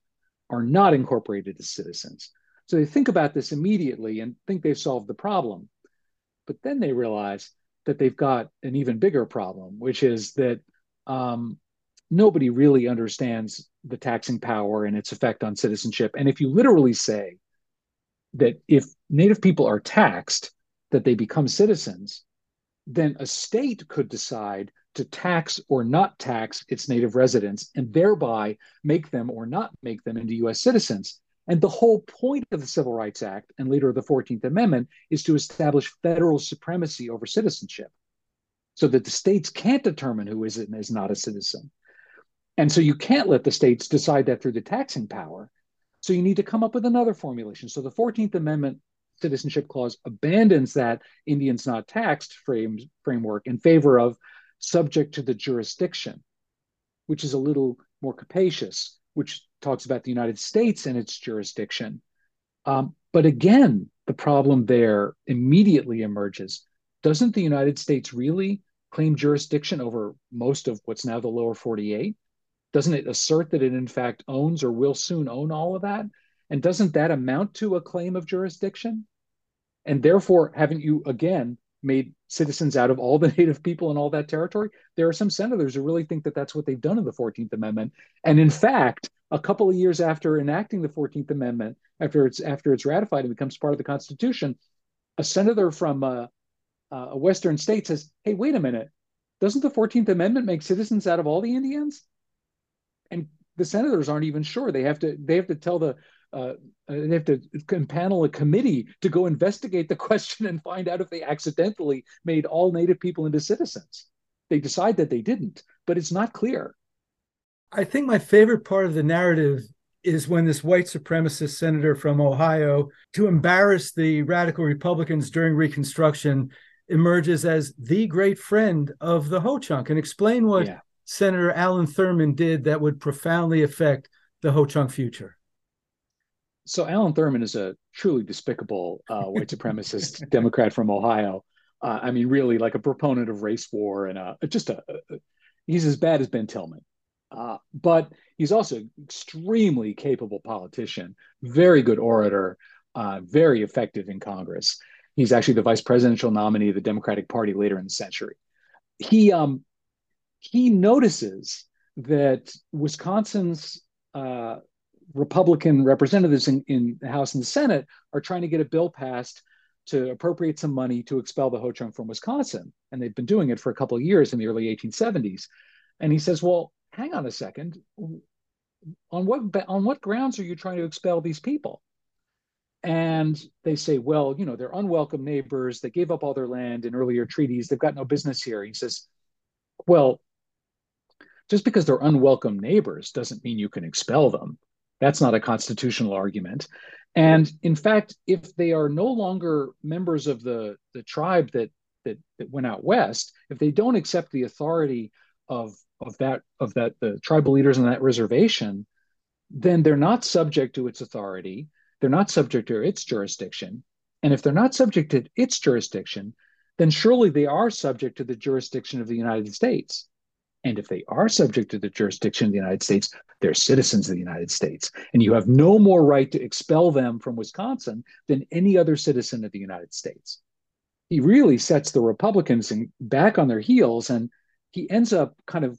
are not incorporated as citizens. So they think about this immediately and think they've solved the problem. But then they realize that they've got an even bigger problem, which is that um, nobody really understands the taxing power and its effect on citizenship. And if you literally say that if Native people are taxed, that they become citizens, then a state could decide to tax or not tax its native residents and thereby make them or not make them into US citizens. And the whole point of the Civil Rights Act and later of the 14th Amendment is to establish federal supremacy over citizenship so that the states can't determine who is and is not a citizen. And so you can't let the states decide that through the taxing power. So you need to come up with another formulation. So the 14th Amendment Citizenship Clause abandons that Indians not taxed frame, framework in favor of subject to the jurisdiction, which is a little more capacious, which talks about the United States and its jurisdiction. Um, but again, the problem there immediately emerges. Doesn't the United States really claim jurisdiction over most of what's now the lower 48? Doesn't it assert that it in fact owns or will soon own all of that? And doesn't that amount to a claim of jurisdiction? And therefore, haven't you again made citizens out of all the native people in all that territory? There are some senators who really think that that's what they've done in the 14th Amendment. And in fact, a couple of years after enacting the 14th Amendment, after it's after it's ratified and becomes part of the Constitution, a senator from uh, uh, a Western state says, "Hey, wait a minute! Doesn't the 14th Amendment make citizens out of all the Indians?" And the senators aren't even sure. They have to they have to tell the uh, they have to panel a committee to go investigate the question and find out if they accidentally made all Native people into citizens. They decide that they didn't, but it's not clear. I think my favorite part of the narrative is when this white supremacist senator from Ohio, to embarrass the radical Republicans during Reconstruction, emerges as the great friend of the Ho Chunk and explain what yeah. Senator Allen Thurman did that would profoundly affect the Ho Chunk future so Allen Thurman is a truly despicable uh, white supremacist Democrat from Ohio. Uh, I mean, really like a proponent of race war and a, just a, a he's as bad as Ben Tillman. Uh, but he's also an extremely capable politician, very good orator, uh, very effective in Congress. He's actually the vice presidential nominee of the Democratic Party later in the century. He um, he notices that Wisconsin's uh, Republican representatives in, in the House and the Senate are trying to get a bill passed to appropriate some money to expel the Ho Chunk from Wisconsin. And they've been doing it for a couple of years in the early 1870s. And he says, well, hang on a second. On what, on what grounds are you trying to expel these people? And they say, well, you know, they're unwelcome neighbors. They gave up all their land in earlier treaties. They've got no business here. He says, well, just because they're unwelcome neighbors doesn't mean you can expel them. That's not a constitutional argument. And in fact, if they are no longer members of the, the tribe that, that, that went out west, if they don't accept the authority of, of that of that the tribal leaders on that reservation, then they're not subject to its authority. They're not subject to its jurisdiction. And if they're not subject to its jurisdiction, then surely they are subject to the jurisdiction of the United States. And if they are subject to the jurisdiction of the United States, they're citizens of the United States. And you have no more right to expel them from Wisconsin than any other citizen of the United States. He really sets the Republicans back on their heels, and he ends up kind of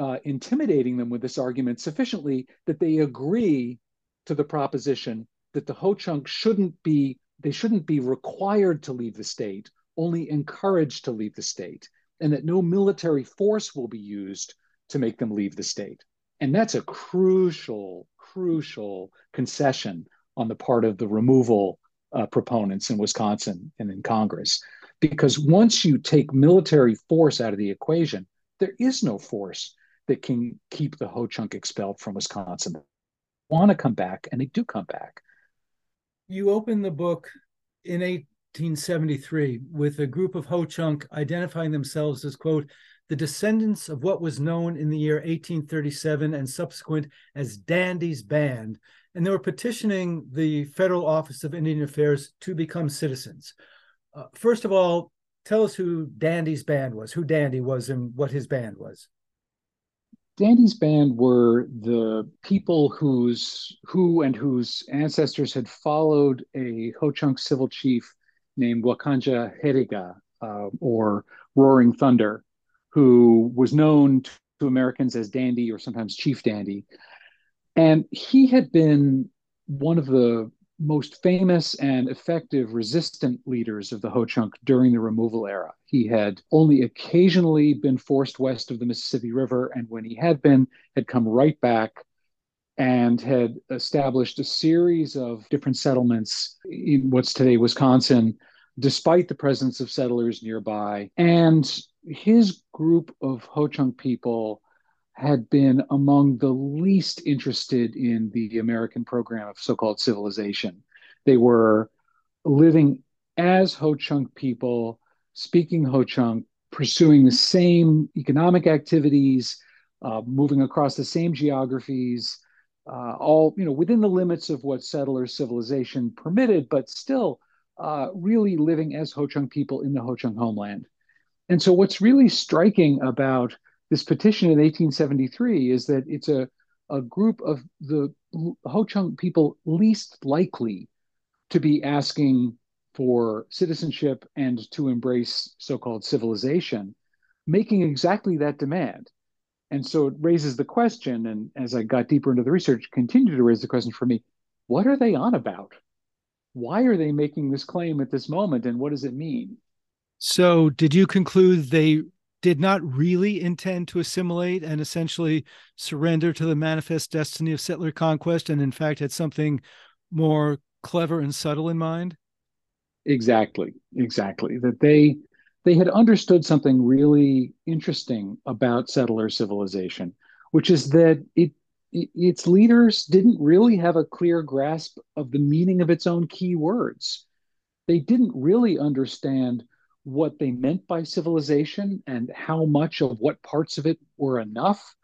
uh, intimidating them with this argument sufficiently that they agree to the proposition that the Ho Chunk shouldn't be they shouldn't be required to leave the state, only encouraged to leave the state and that no military force will be used to make them leave the state. And that's a crucial, crucial concession on the part of the removal uh, proponents in Wisconsin and in Congress. Because once you take military force out of the equation, there is no force that can keep the Ho Chunk expelled from Wisconsin. They want to come back, and they do come back. You open the book in a 1873 with a group of Ho Chunk identifying themselves as, quote, the descendants of what was known in the year 1837 and subsequent as Dandy's Band. And they were petitioning the Federal Office of Indian Affairs to become citizens. Uh, first of all, tell us who Dandy's Band was, who Dandy was, and what his band was. Dandy's band were the people whose who and whose ancestors had followed a Ho Chunk civil chief named Wakanja Heriga, uh, or Roaring Thunder, who was known to Americans as Dandy or sometimes Chief Dandy. And he had been one of the most famous and effective resistant leaders of the Ho Chunk during the removal era. He had only occasionally been forced west of the Mississippi River, and when he had been, had come right back and had established a series of different settlements in what's today Wisconsin, despite the presence of settlers nearby. And his group of Ho Chunk people had been among the least interested in the American program of so called civilization. They were living as Ho Chunk people, speaking Ho Chunk, pursuing the same economic activities, uh, moving across the same geographies, uh, all you know within the limits of what settler civilization permitted, but still uh, really living as Ho Chunk people in the Ho Chunk homeland. And so, what's really striking about this petition in 1873 is that it's a, a group of the Ho Chunk people least likely to be asking for citizenship and to embrace so called civilization, making exactly that demand. And so it raises the question, and as I got deeper into the research, continued to raise the question for me what are they on about? Why are they making this claim at this moment, and what does it mean? So, did you conclude they did not really intend to assimilate and essentially surrender to the manifest destiny of settler conquest, and in fact had something more clever and subtle in mind? Exactly, exactly. That they they had understood something really interesting about settler civilization, which is that it its leaders didn't really have a clear grasp of the meaning of its own key words. They didn't really understand what they meant by civilization and how much of what parts of it were enough.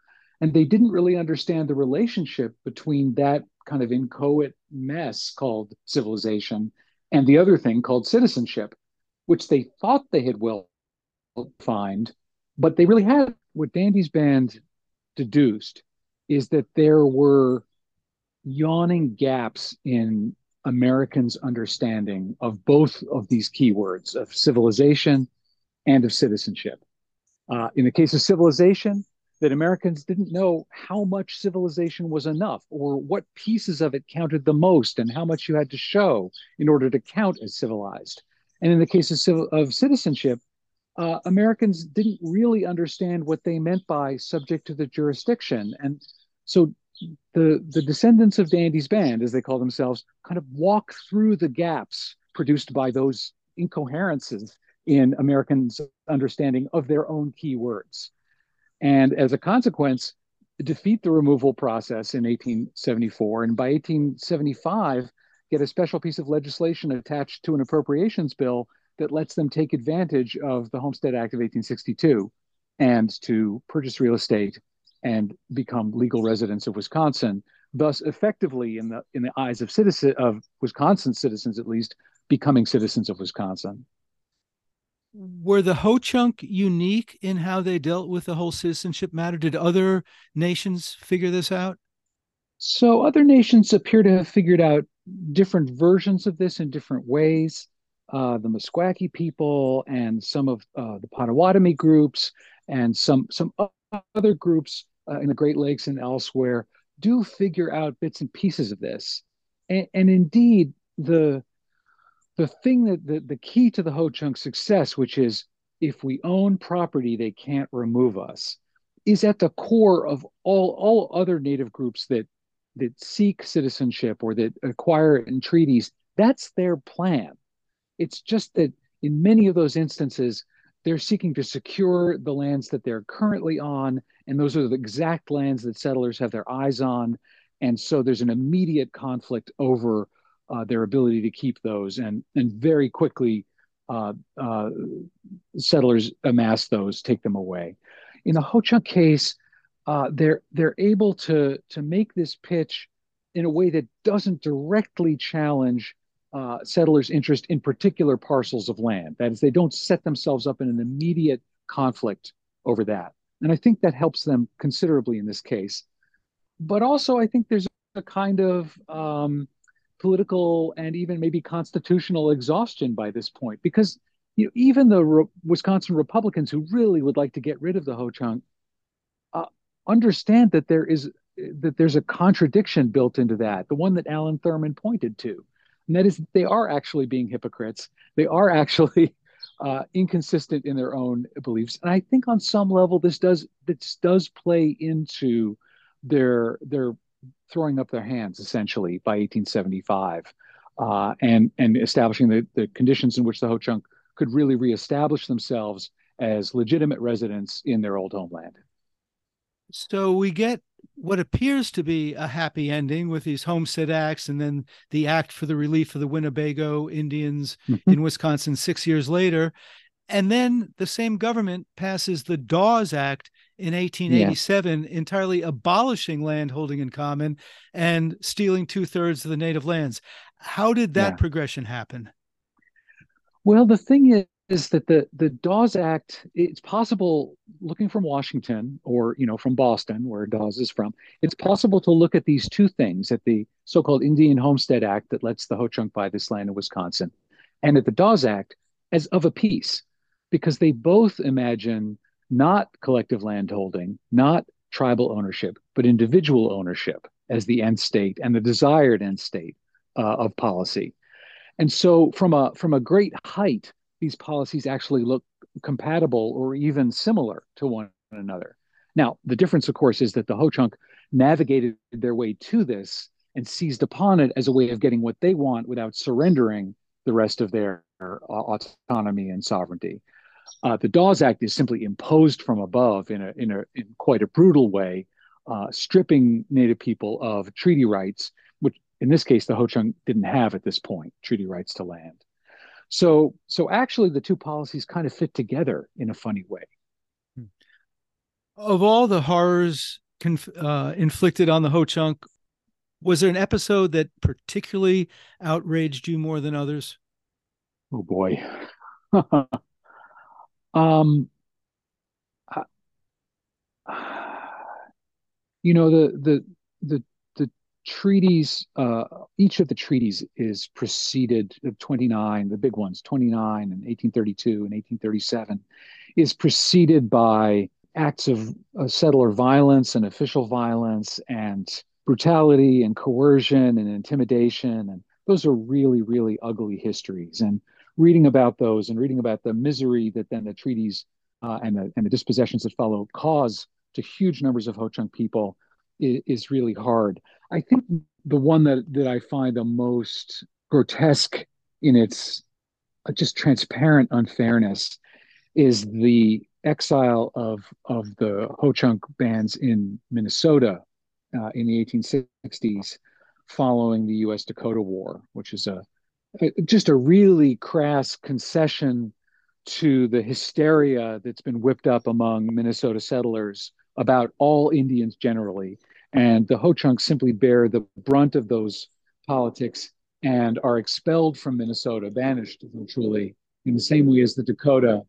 And they didn't really understand the relationship between that kind of inchoate mess called civilization and the other thing called citizenship, which they thought they had well defined, but they really had. What Dandy's band deduced is that there were yawning gaps in Americans' understanding of both of these keywords of civilization and of citizenship. Uh, in the case of civilization, that Americans didn't know how much civilization was enough or what pieces of it counted the most and how much you had to show in order to count as civilized. And in the case of, civil, of citizenship, uh, Americans didn't really understand what they meant by subject to the jurisdiction. And so the the descendants of Dandy's band, as they call themselves, kind of walk through the gaps produced by those incoherences in Americans' understanding of their own key words. And as a consequence, defeat the removal process in 1874. And by 1875, get a special piece of legislation attached to an appropriations bill that lets them take advantage of the Homestead Act of 1862 and to purchase real estate and become legal residents of Wisconsin, thus effectively in the in the eyes of citizen of Wisconsin citizens at least becoming citizens of Wisconsin. Were the Ho Chunk unique in how they dealt with the whole citizenship matter? Did other nations figure this out? So other nations appear to have figured out different versions of this in different ways. Uh, the Meskwaki people and some of uh, the Potawatomi groups and some some other groups uh, in the Great Lakes and elsewhere do figure out bits and pieces of this. And, and indeed, the the thing that the, the key to the Ho Chunk success, which is if we own property, they can't remove us, is at the core of all all other native groups that that seek citizenship or that acquire it in treaties. That's their plan. It's just that in many of those instances, they're seeking to secure the lands that they're currently on, and those are the exact lands that settlers have their eyes on. And so there's an immediate conflict over uh, their ability to keep those, and and very quickly, uh, uh, settlers amass those, take them away. In the Ho Chunk case, uh, they're they're able to to make this pitch in a way that doesn't directly challenge uh, settlers' interest in particular parcels of land. That is, they don't set themselves up in an immediate conflict over that. And I think that helps them considerably in this case. But also, I think there's a kind of um, political and even maybe constitutional exhaustion by this point, because you know, even the Re- Wisconsin Republicans who really would like to get rid of the Ho Chunk understand that there is that there's a contradiction built into that, the one that Allen Thurman pointed to, and that is they are actually being hypocrites. They are actually uh, inconsistent in their own beliefs, and I think on some level this does this does play into their their throwing up their hands essentially by 1875 uh, and and establishing the, the conditions in which the Ho Chunk could really reestablish themselves as legitimate residents in their old homeland. So we get what appears to be a happy ending with these homestead acts and then the act for the relief of the Winnebago Indians mm-hmm. in Wisconsin six years later. And then the same government passes the Dawes Act in 1887, yeah. entirely abolishing land holding in common and stealing two thirds of the native lands. How did that yeah. progression happen? Well, the thing is, that the the Dawes Act, it's possible looking from Washington or you know from Boston, where Dawes is from, it's possible to look at these two things at the so-called Indian Homestead Act that lets the Ho-Chunk buy this land in Wisconsin, and at the Dawes Act as of a piece, because they both imagine not collective landholding, not tribal ownership, but individual ownership as the end state and the desired end state uh, of policy. And so, from a from a great height, these policies actually look compatible or even similar to one another. Now, the difference, of course, is that the Ho-Chunk navigated their way to this and seized upon it as a way of getting what they want without surrendering the rest of their uh, autonomy and sovereignty. Uh, the Dawes Act is simply imposed from above in a in a in quite a brutal way, uh, stripping Native people of treaty rights, which in this case the Ho-Chunk didn't have at this point, treaty rights to land. So so actually the two policies kind of fit together in a funny way. Of all the horrors conf- uh, inflicted on the Ho-Chunk, was there an episode that particularly outraged you more than others? Oh boy. Um, uh, you know the the the treaties. Uh, each of the treaties is preceded. Uh, Twenty nine, the big ones, twenty nine and eighteen thirty two and eighteen thirty seven, is preceded by acts of uh, settler violence and official violence and brutality and coercion and intimidation and those are really really ugly histories and reading about those and reading about the misery that then the treaties uh, and, the, and the dispossessions that follow cause to huge numbers of Ho-Chunk people is, is really hard. I think the one that, that I find the most grotesque in its uh, just transparent unfairness is the exile of of the Ho-Chunk bands in Minnesota uh, in the 1860s following the U.S. Dakota War, which is a just a really crass concession to the hysteria that's been whipped up among Minnesota settlers about all Indians generally. And the Ho-Chunk simply bear the brunt of those politics and are expelled from Minnesota, banished virtually, in the same way as the Dakota.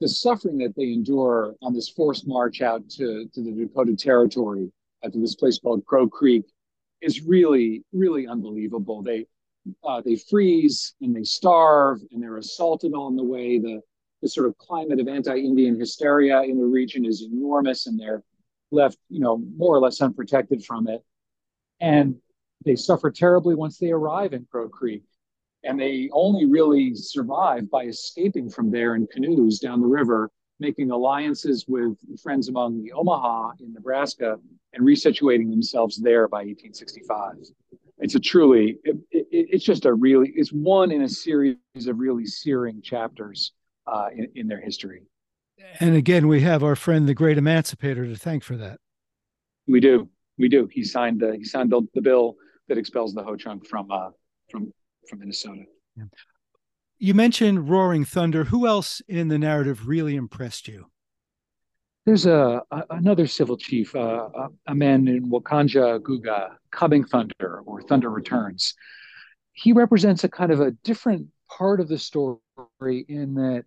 The suffering that they endure on this forced march out to, to the Dakota Territory, to this place called Crow Creek, is really, really unbelievable. They uh, they freeze and they starve and they're assaulted on the way. The, the sort of climate of anti-Indian hysteria in the region is enormous, and they're left, you know, more or less unprotected from it. And they suffer terribly once they arrive in Crow Creek. And they only really survive by escaping from there in canoes down the river, making alliances with friends among the Omaha in Nebraska and resituating themselves there by 1865 it's a truly it, it, it's just a really it's one in a series of really searing chapters uh, in, in their history and again we have our friend the great emancipator to thank for that. We do. We do. He signed the he signed the, the bill that expels the ho-chunk from uh from from minnesota. Yeah. you mentioned roaring thunder. Who else in the narrative really impressed you? There's a, a another civil chief, uh, a, a, man in Wakanja Guga, Coming Thunder or Thunder Returns. He represents a kind of a different part of the story in that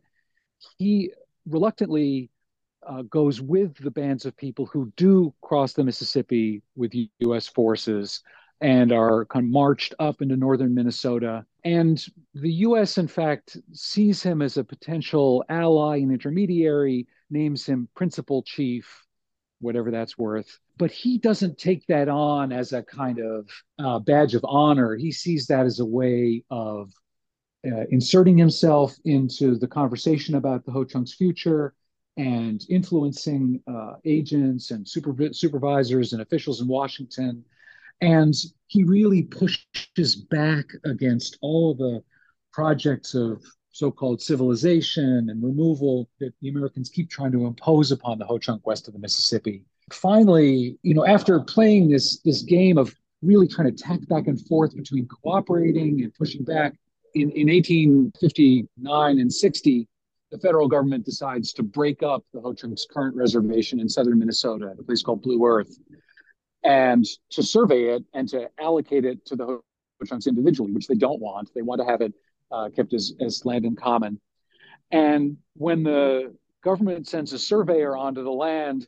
he reluctantly uh, goes with the bands of people who do cross the Mississippi with U.S. forces and are kind of marched up into northern Minnesota. And the U.S., in fact, sees him as a potential ally and intermediary names him principal chief, whatever that's worth. But he doesn't take that on as a kind of uh, badge of honor. He sees that as a way of uh, inserting himself into the conversation about the Ho Chunk's future and influencing uh, agents and supervi- supervisors and officials in Washington. And he really pushes back against all the projects of so-called civilization and removal that the Americans keep trying to impose upon the Ho-Chunk west of the Mississippi. Finally, you know, after playing this this game of really trying to tack back and forth between cooperating and pushing back, in, in 1859 and 60, the federal government decides to break up the Ho-Chunk's current reservation in southern Minnesota at a place called Blue Earth, and to survey it and to allocate it to the Ho-Chunks individually, which they don't want. They want to have it uh, kept as, as land in common. And when the government sends a surveyor onto the land,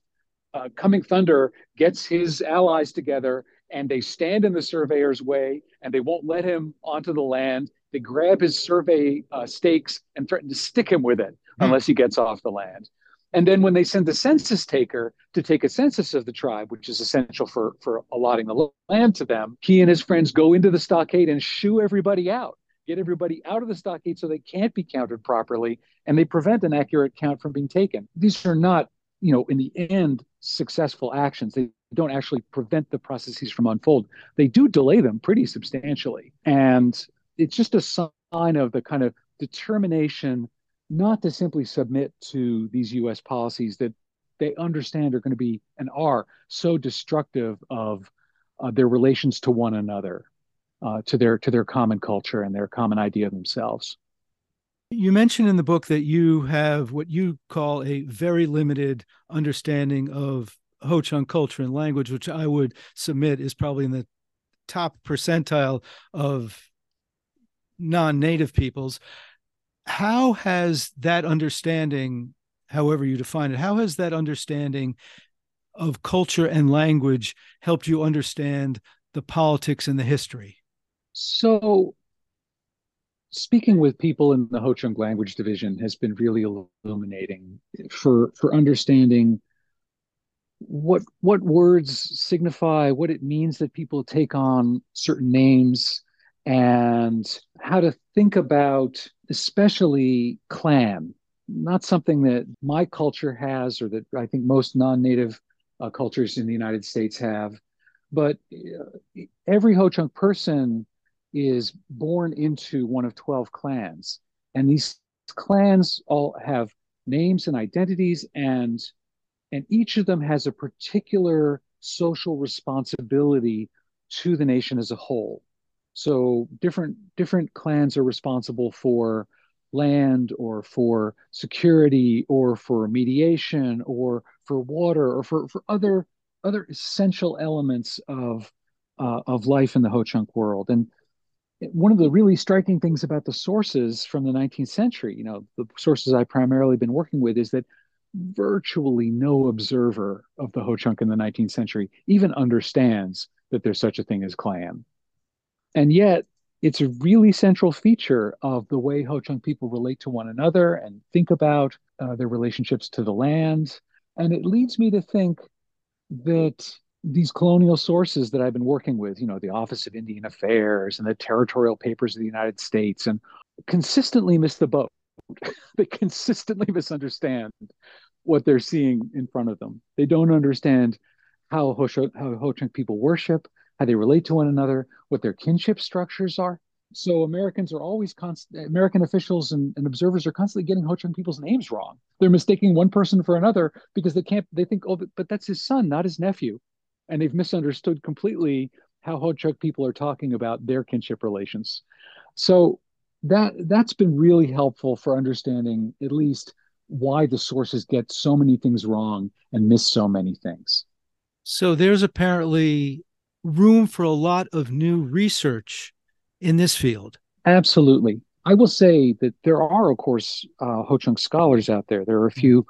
uh, Coming Thunder gets his allies together and they stand in the surveyor's way and they won't let him onto the land. They grab his survey uh, stakes and threaten to stick him with it hmm. unless he gets off the land. And then when they send the census taker to take a census of the tribe, which is essential for, for allotting the land to them, he and his friends go into the stockade and shoo everybody out get everybody out of the stockade so they can't be counted properly, and they prevent an accurate count from being taken. These are not, you know, in the end, successful actions. They don't actually prevent the processes from unfold. They do delay them pretty substantially, and it's just a sign of the kind of determination not to simply submit to these U.S. policies that they understand are going to be and are so destructive of uh, their relations to one another uh, to their to their common culture and their common idea of themselves. You mentioned in the book that you have what you call a very limited understanding of Ho Chunk culture and language, which I would submit is probably in the top percentile of non-native peoples. How has that understanding, however you define it, how has that understanding of culture and language helped you understand the politics and the history? So, speaking with people in the Ho Chunk language division has been really illuminating for for understanding what what words signify, what it means that people take on certain names, and how to think about especially clan. Not something that my culture has, or that I think most non-native uh, cultures in the United States have, but uh, every Ho Chunk person is born into one of 12 clans. And these clans all have names and identities and and each of them has a particular social responsibility to the nation as a whole. So different different clans are responsible for land or for security or for mediation or for water or for, for other other essential elements of uh, of life in the Ho Chunk world. And one of the really striking things about the sources from the 19th century, you know, the sources I've primarily been working with, is that virtually no observer of the Ho Chunk in the 19th century even understands that there's such a thing as clan. And yet, it's a really central feature of the way Ho Chunk people relate to one another and think about uh, their relationships to the land. And it leads me to think that these colonial sources that I've been working with, you know, the Office of Indian Affairs and the territorial papers of the United States, and consistently miss the boat. they consistently misunderstand what they're seeing in front of them. They don't understand how Ho, how Ho Chunk people worship, how they relate to one another, what their kinship structures are. So Americans are always constant. American officials and, and, observers are constantly getting Ho Chunk people's names wrong. They're mistaking one person for another because they can't. They think, oh, but, but that's his son, not his nephew and they've misunderstood completely how Ho Chunk people are talking about their kinship relations. So that that's been really helpful for understanding at least why the sources get so many things wrong and miss so many things. So there's apparently room for a lot of new research in this field. Absolutely. I will say that there are, of course, uh, Ho Chunk scholars out there. There are a few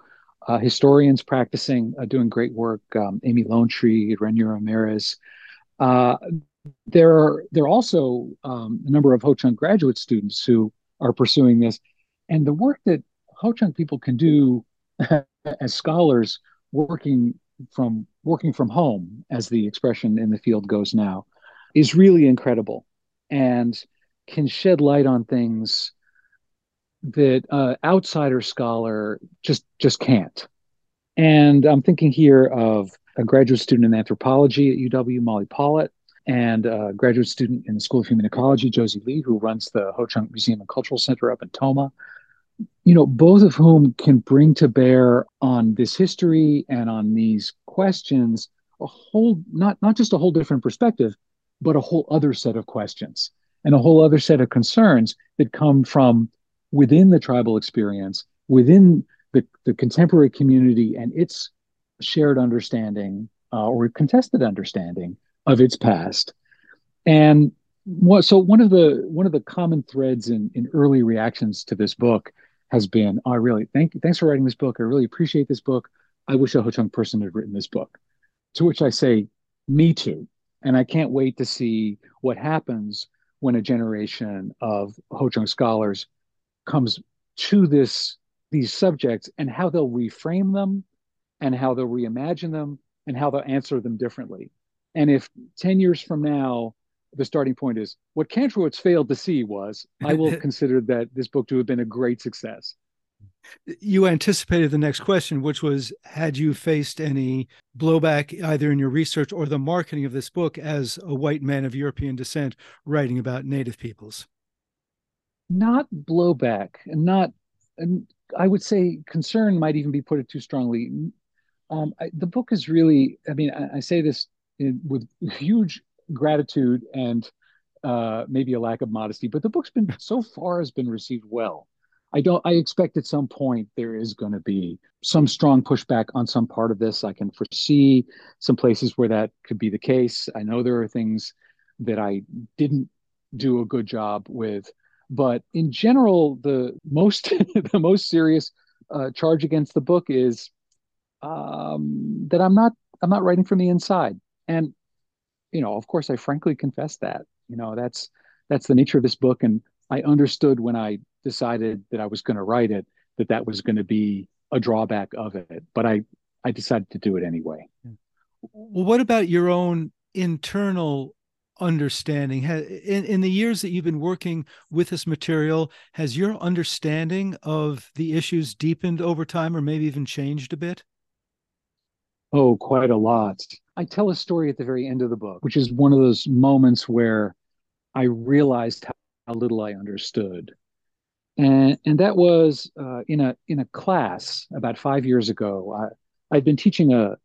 uh, historians practicing, uh, doing great work. Um, Amy Lone Tree, Renya Ramirez. Uh, there are there are also um, a number of Ho Chunk graduate students who are pursuing this, and the work that Ho Chunk people can do as scholars working from working from home, as the expression in the field goes now, is really incredible and can shed light on things that uh, outsider scholar just just can't. And I'm thinking here of a graduate student in anthropology at UW, Molly Pollitt, and a graduate student in the School of Human Ecology, Josie Lee, who runs the Ho Chunk Museum and Cultural Center up in Tomah. You know, both of whom can bring to bear on this history and on these questions a whole not not just a whole different perspective, but a whole other set of questions and a whole other set of concerns that come from within the tribal experience, within the, the contemporary community and its shared understanding uh, or contested understanding of its past. And so one of the one of the common threads in, in early reactions to this book has been, oh, I really thank thanks for writing this book. I really appreciate this book. I wish a Ho Chunk person had written this book. To which I say, me too. And I can't wait to see what happens when a generation of Ho Chunk scholars comes to this these subjects and how they'll reframe them and how they'll reimagine them and how they'll answer them differently. And if 10 years from now, the starting point is what Kantrowitz failed to see was I will consider that this book to have been a great success. You anticipated the next question, which was Had you faced any blowback either in your research or the marketing of this book as a white man of European descent writing about Native peoples? Not blowback, and not, and I would say concern might even be put it too strongly. Um, I, the book is really, I mean, I, I say this in, with huge gratitude and uh, maybe a lack of modesty, but the book's been so far has been received well. I don't. I expect at some point there is going to be some strong pushback on some part of this. I can foresee some places where that could be the case. I know there are things that I didn't do a good job with, but in general, the most the most serious uh, charge against the book is um, that I'm not I'm not writing from the inside, and you know, of course, I frankly confess that. You know, that's that's the nature of this book, and I understood when I decided that I was going to write it that that was going to be a drawback of it, but I I decided to do it anyway. Well, what about your own internal understanding in, in the years that you've been working with this material has your understanding of the issues deepened over time or maybe even changed a bit oh quite a lot. I tell a story at the very end of the book which is one of those moments where i realized how, how little i understood. And and that was uh, in a in a class about five years ago. I, i'd been teaching a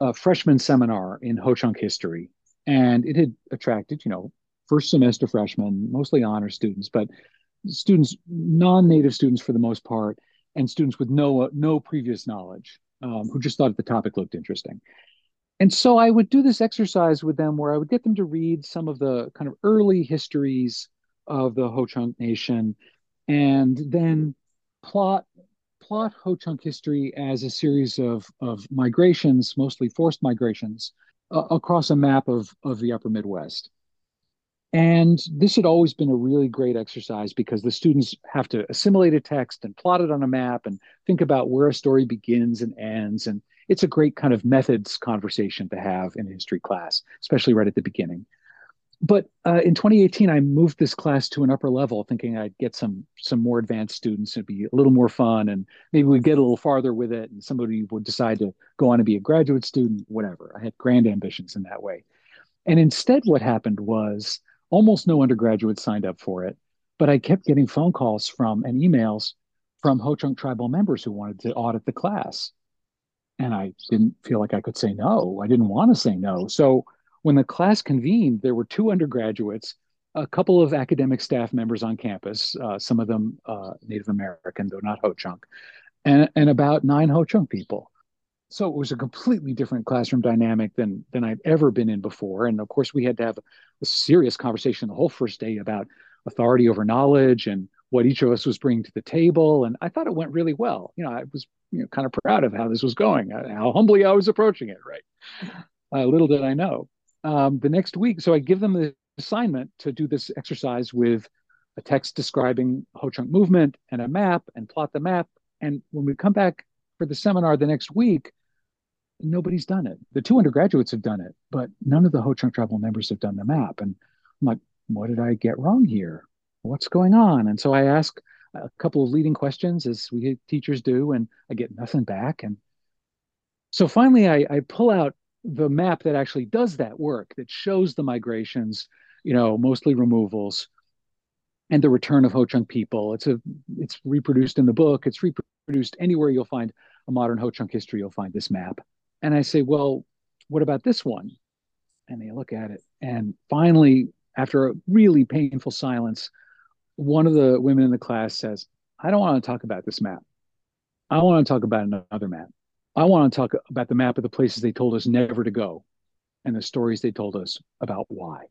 a freshman seminar in Ho Chunk history and it had attracted, you know, first semester freshmen, mostly honor students, but students, non-native students for the most part, and students with no no previous knowledge um, who just thought the topic looked interesting. And so I would do this exercise with them where I would get them to read some of the kind of early histories of the Ho Chunk Nation, and then plot plot Ho Chunk history as a series of of migrations, mostly forced migrations, uh, across a map of, of the upper Midwest. And this had always been a really great exercise because the students have to assimilate a text and plot it on a map and think about where a story begins and ends. And it's a great kind of methods conversation to have in a history class, especially right at the beginning. But uh, in 2018 i moved this class to an upper level thinking i'd get some some more advanced students. It'd be a little more fun and maybe we'd get a little farther with it and somebody would decide to go on to be a graduate student whatever. I had grand ambitions in that way. And instead what happened was almost no undergraduates signed up for it but i kept getting phone calls from and emails from ho chunk tribal members who wanted to audit the class. And i didn't feel like i could say no. I didn't want to say no. So when the class convened, there were two undergraduates, a couple of academic staff members on campus, uh, some of them uh, Native American, though not Ho Chunk, and, and about nine Ho Chunk people. So it was a completely different classroom dynamic than than I'd ever been in before. And of course, we had to have a, serious conversation the whole first day about authority over knowledge and what each of us was bringing to the table. And I thought it went really well. You know, I was you know, kind of proud of how this was going, uh, how humbly I was approaching it. Right. Uh, little did I know um, the next week. So I give them the assignment to do this exercise with a text describing Ho Chunk movement and a map and plot the map. And when we come back for the seminar the next week, nobody's done it. The two undergraduates have done it, but none of the Ho Chunk tribal members have done the map. And I'm like, what did I get wrong here? What's going on? And so I ask a couple of leading questions, as we teachers do, and I get nothing back. And so finally, I, I pull out the map that actually does that work, that shows the migrations, you know, mostly removals, and the return of Ho Chunk people. It's a it's reproduced in the book. It's reproduced anywhere you'll find a modern Ho Chunk history. You'll find this map. And I say, well, what about this one? And they look at it, and finally, after a really painful silence, one of the women in the class says, "I don't want to talk about this map. I want to talk about another map. I want to talk about the map of the places they told us never to go, and the stories they told us about why."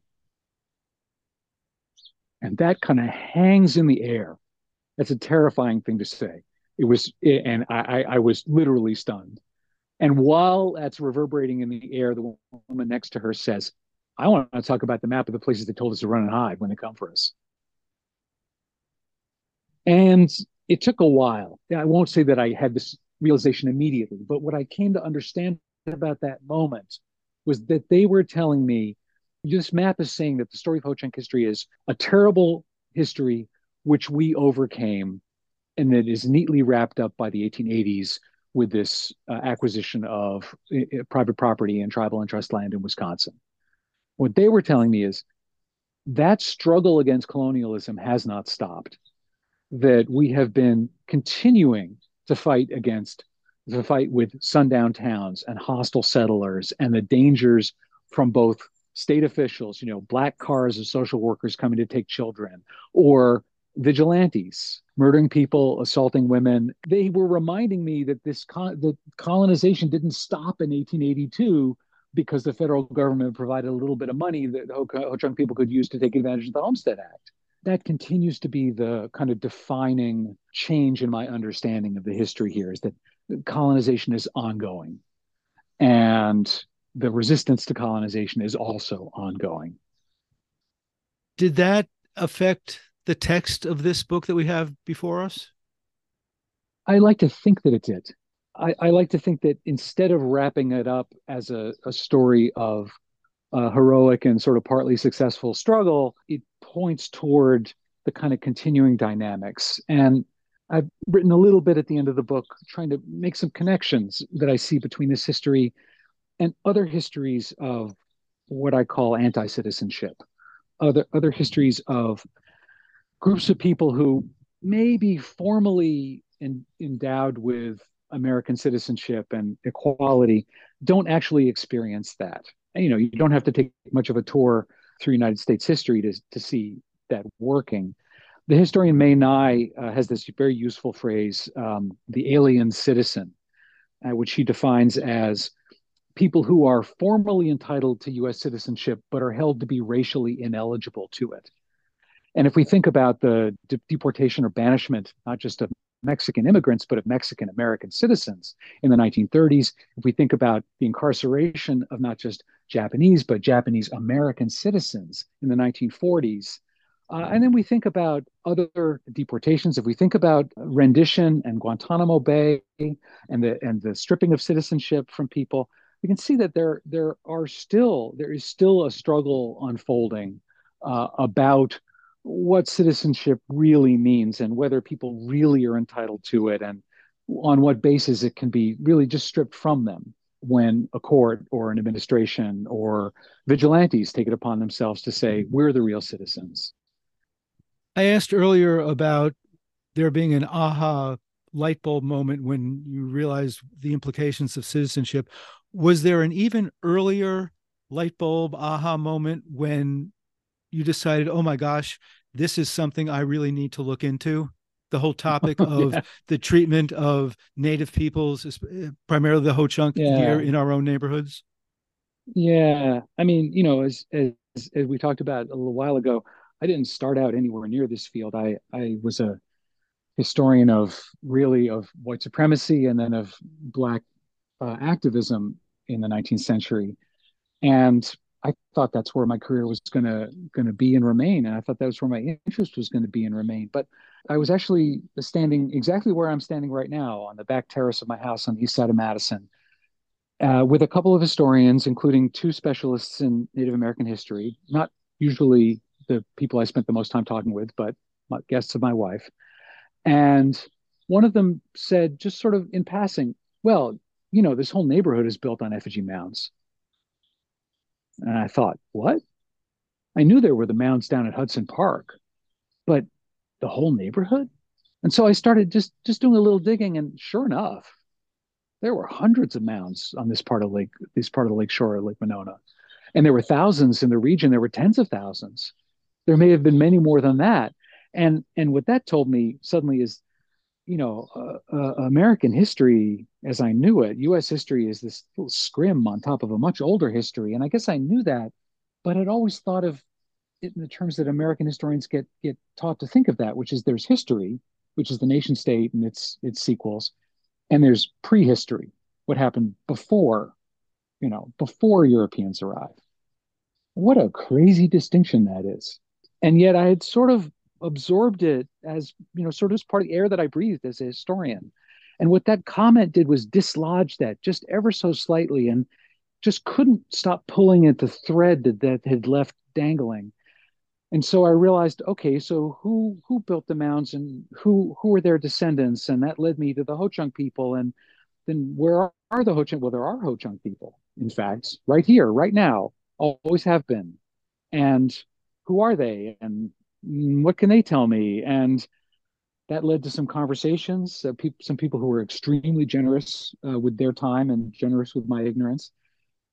And that kind of hangs in the air. That's a terrifying thing to say. It was, and I, I was literally stunned. And while that's reverberating in the air, the woman next to her says, I want to talk about the map of the places they told us to run and hide when they come for us. And it took a while. I won't say that I had this realization immediately, but what I came to understand about that moment was that they were telling me this map is saying that the story of Ho Chunk history is a terrible history which we overcame and that is neatly wrapped up by the 1880s with this uh, acquisition of uh, private property and tribal and trust land in Wisconsin. What they were telling me is that struggle against colonialism has not stopped, that we have been continuing to fight against the fight with sundown towns and hostile settlers and the dangers from both state officials, you know, black cars of social workers coming to take children, or vigilantes murdering people, assaulting women. They were reminding me that this con- the colonization didn't stop in 1882 because the federal government provided a little bit of money that Ho Chunk people could use to take advantage of the Homestead Act. That continues to be the kind of defining change in my understanding of the history here is that colonization is ongoing. And the resistance to colonization is also ongoing. Did that affect the text of this book that we have before us? I like to think that it did. I, I like to think that instead of wrapping it up as a, a story of a heroic and sort of partly successful struggle, it points toward the kind of continuing dynamics. And I've written a little bit at the end of the book trying to make some connections that I see between this history and other histories of what I call anti-citizenship, other other histories of groups of people who may be formally in, endowed with American citizenship and equality, don't actually experience that. And, you know, you don't have to take much of a tour through United States history to to see that working. The historian Mae Ngai uh, has this very useful phrase, um, "the alien citizen," uh, which he defines as people who are formally entitled to US citizenship but are held to be racially ineligible to it. And if we think about the de- deportation or banishment, not just of Mexican immigrants, but of Mexican American citizens in the 1930s, if we think about the incarceration of not just Japanese, but Japanese American citizens in the 1940s, uh, and then we think about other deportations. If we think about rendition and Guantanamo Bay and the and the stripping of citizenship from people, we can see that there there are still there is still a struggle unfolding uh, about what citizenship really means and whether people really are entitled to it and on what basis it can be really just stripped from them when a court or an administration or vigilantes take it upon themselves to say we're the real citizens. I asked earlier about there being an aha light bulb moment when you realized the implications of citizenship. Was there an even earlier light bulb aha moment when you decided, oh my gosh, this is something I really need to look into? The whole topic of yeah. the treatment of Native peoples, eh, primarily the Ho Chunk yeah. here in our own neighborhoods. Yeah, I mean, you know, as, as as we talked about a little while ago, I didn't start out anywhere near this field. I I was a historian of really of white supremacy and then of black uh, activism in the 19th century. And I thought that's where my career was going to going to be and remain, and I thought that was where my interest was going to be and remain. But I was actually standing exactly where I'm standing right now on the back terrace of my house on the east side of Madison, uh, with a couple of historians, including two specialists in Native American history, not usually the people I spent the most time talking with, but guests of my wife. And one of them said, just sort of in passing, well, you know, this whole neighborhood is built on effigy mounds. And I thought, what? I knew there were the mounds down at Hudson Park, but the whole neighborhood? And so I started just just doing a little digging, and sure enough, there were hundreds of mounds on this part of Lake, this part of the lake shore of Lake Monona. And there were thousands in the region, there were tens of thousands. There may have been many more than that. And and what that told me suddenly is, you know, uh, uh, American history as I knew it, US history is this little scrim on top of a much older history. And I guess I knew that, but I'd always thought of it in the terms that American historians get get taught to think of that, which is there's history, which is the nation state and its its sequels, and there's prehistory, what happened before, you know, before Europeans arrived. What a crazy distinction that is. And yet I had sort of absorbed it as, you know, sort of as part of the air that I breathed as a historian. And what that comment did was dislodge that just ever so slightly and just couldn't stop pulling at the thread that, that had left dangling and so I realized, okay, so who who built the mounds and who who were their descendants, and that led me to the Ho Chunk people. And then where are the Ho Chunk? Well, there are Ho Chunk people, in fact, right here, right now, always have been. And who are they? And what can they tell me? And that led to some conversations. Uh, pe- some people who were extremely generous uh, with their time and generous with my ignorance.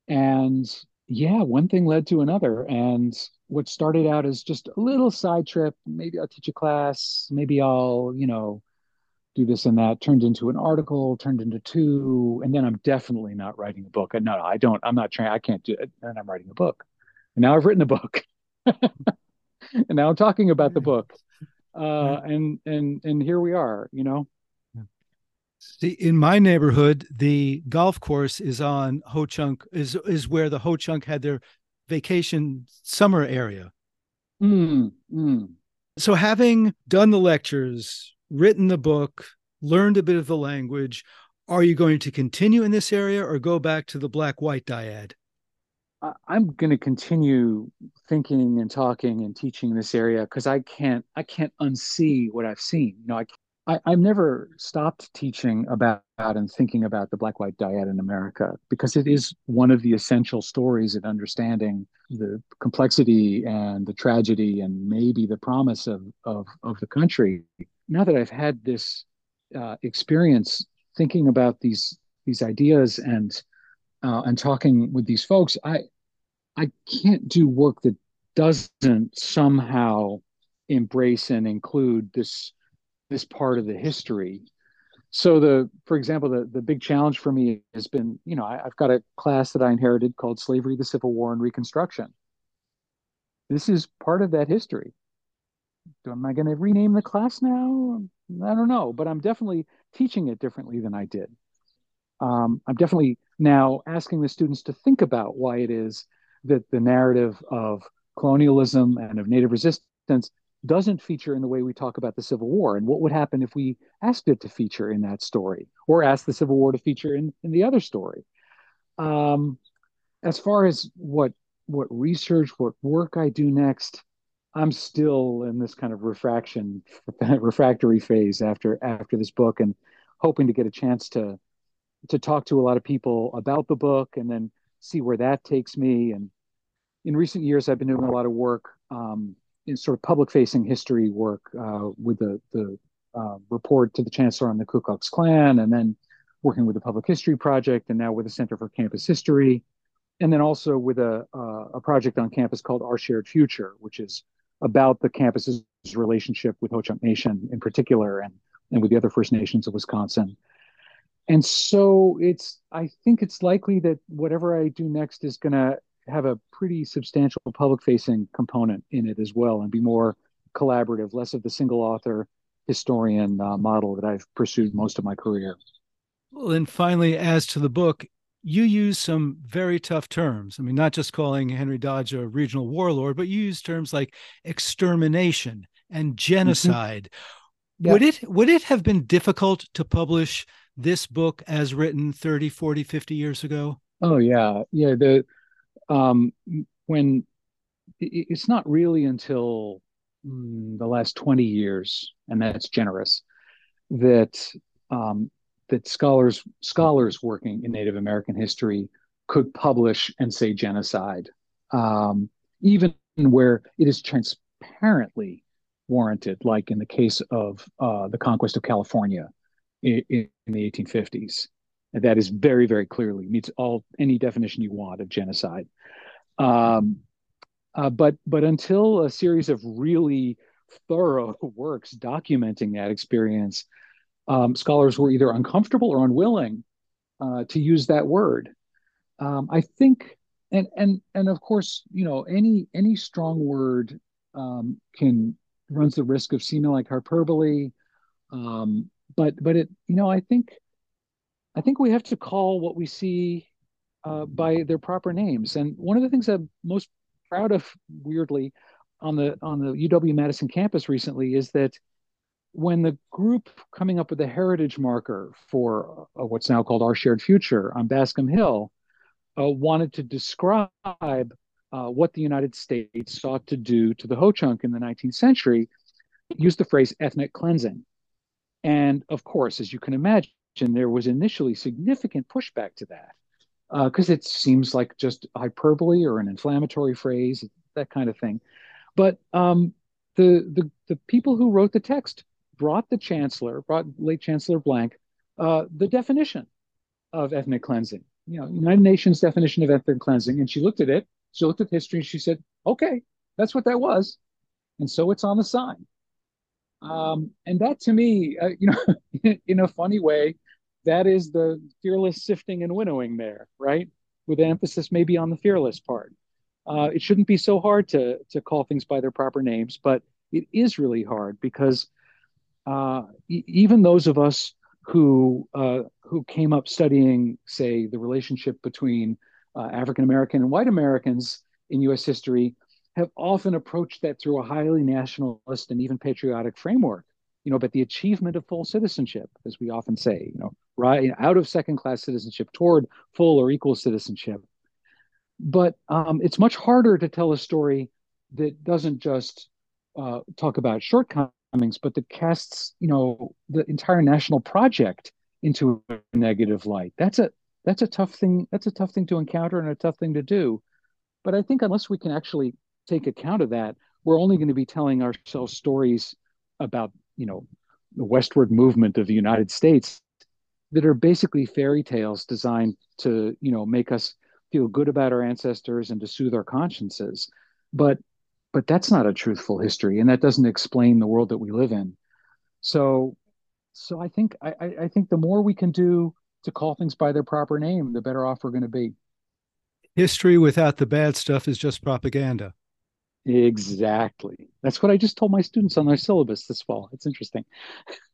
And yeah, one thing led to another. And what started out as just a little side trip, maybe I'll teach a class, maybe I'll, you know, do this and that, turned into an article, turned into two, and then I'm definitely not writing a book. No, no, I don't, I'm not trying, I can't do it. And I'm writing a book. And now I've written a book. and now I'm talking about the book. Uh, and and and here we are, you know. See, in my neighborhood, the golf course is on Ho Chunk, is is where the Ho Chunk had their vacation summer area. Mm, mm. So, having done the lectures, written the book, learned a bit of the language, are you going to continue in this area or go back to the black white dyad? I'm going to continue thinking and talking and teaching in this area because I can't I can't unsee what I've seen. You know, I I, have never stopped teaching about and thinking about the black white dyad in America because it is one of the essential stories in understanding the complexity and the tragedy and maybe the promise of, of, of the country. Now that I've had this uh, experience thinking about these these ideas and uh, and talking with these folks, I I can't do work that doesn't somehow embrace and include this this part of the history. So the, for example, the the big challenge for me has been, you know, I, I've got a class that I inherited called Slavery, the Civil War, and Reconstruction. This is part of that history. Am I going to rename the class now? I don't know, but I'm definitely teaching it differently than I did. Um, I'm definitely now asking the students to think about why it is that the narrative of colonialism and of native resistance doesn't feature in the way we talk about the Civil War. And what would happen if we asked it to feature in that story or asked the Civil War to feature in, in the other story? Um, as far as what what research, what work I do next, I'm still in this kind of refraction refractory phase after after this book and hoping to get a chance to to talk to a lot of people about the book and then see where that takes me. And in recent years, I've been doing a lot of work um, in sort of public facing history work uh, with the, the uh, report to the chancellor on the Ku Klux Klan, and then working with the Public History Project, and now with the Center for Campus History, and then also with a, uh, a project on campus called Our Shared Future, which is about the campus's relationship with Ho Chunk Nation in particular, and, and with the other First Nations of Wisconsin. And so it's, I think it's likely that whatever I do next is going to have a pretty substantial public facing component in it as well and be more collaborative, less of the single author historian uh, model that I've pursued most of my career. Well, and finally, as to the book, you use some very tough terms. I mean, not just calling Henry Dodge a regional warlord, but you use terms like extermination and mm-hmm. genocide. Mm-hmm. Yeah. Would it would it have been difficult to publish this book as written 30, 40, 50 years ago? Oh yeah, yeah. The um, when it's not really until mm, the last 20 years, and that's generous, that um, that scholars scholars working in Native American history could publish and say genocide, um, even where it is transparently warranted, like in the case of uh, the conquest of California in, in, the 1850s. And that is very, very clearly meets all any definition you want of genocide. Um, uh, but but until a series of really thorough works documenting that experience, um, scholars were either uncomfortable or unwilling uh, to use that word. Um, I think, and and and of course, you know, any any strong word um, can runs the risk of seeming like hyperbole. Um, but but it, you know, I think I think we have to call what we see uh, by their proper names. And one of the things I'm most proud of, weirdly, on the on the UW Madison campus recently is that when the group coming up with the heritage marker for uh, what's now called Our Shared Future on Bascom Hill uh, wanted to describe uh, what the United States sought to do to the Ho-Chunk in the 19th century, used the phrase ethnic cleansing. And of course, as you can imagine, there was initially significant pushback to that because uh, it seems like just hyperbole or an inflammatory phrase, that kind of thing. But um, the, the the people who wrote the text brought the chancellor, brought late Chancellor Blank, uh, the definition of ethnic cleansing. You know, United Nations definition of ethnic cleansing, and she looked at it. She looked at history, and she said, "Okay, that's what that was," and so it's on the sign. Um, and that, to me, uh, you know, in a funny way, that is the fearless sifting and winnowing there, right? With emphasis maybe on the fearless part. Uh, it shouldn't be so hard to to call things by their proper names, but it is really hard because uh, e- even those of us who uh, who came up studying, say, the relationship between uh, African American and white Americans in U.S. history, have often approached that through a highly nationalist and even patriotic framework. You know, but the achievement of full citizenship, as we often say, you know, right out of second class citizenship toward full or equal citizenship. But um, it's much harder to tell a story that doesn't just uh, talk about shortcomings, but that casts, you know, the entire national project into a negative light. That's a that's a tough thing. That's a tough thing to encounter and a tough thing to do. But I think unless we can actually take account of that, we're only going to be telling ourselves stories about, you know, the westward movement of the United States that are basically fairy tales designed to, you know, make us feel good about our ancestors and to soothe our consciences. But but that's not a truthful history, and that doesn't explain the world that we live in. So so I think I, I think the more we can do to call things by their proper name, the better off we're going to be. History without the bad stuff is just propaganda. Exactly. That's what I just told my students on their syllabus this fall. It's interesting.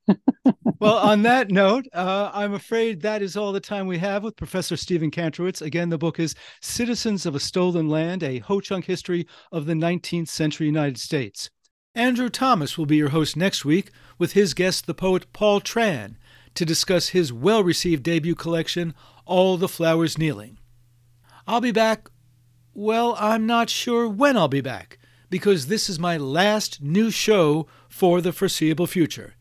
well, on that note, uh, I'm afraid that is all the time we have with Professor Stephen Kantrowitz. Again, the book is Citizens of a Stolen Land, a Ho Chunk History of the 19th Century United States. Andrew Thomas will be your host next week with his guest, the poet Paul Tran, to discuss his well received debut collection, All the Flowers Kneeling. I'll be back. Well, I'm not sure when I'll be back because this is my last new show for the foreseeable future.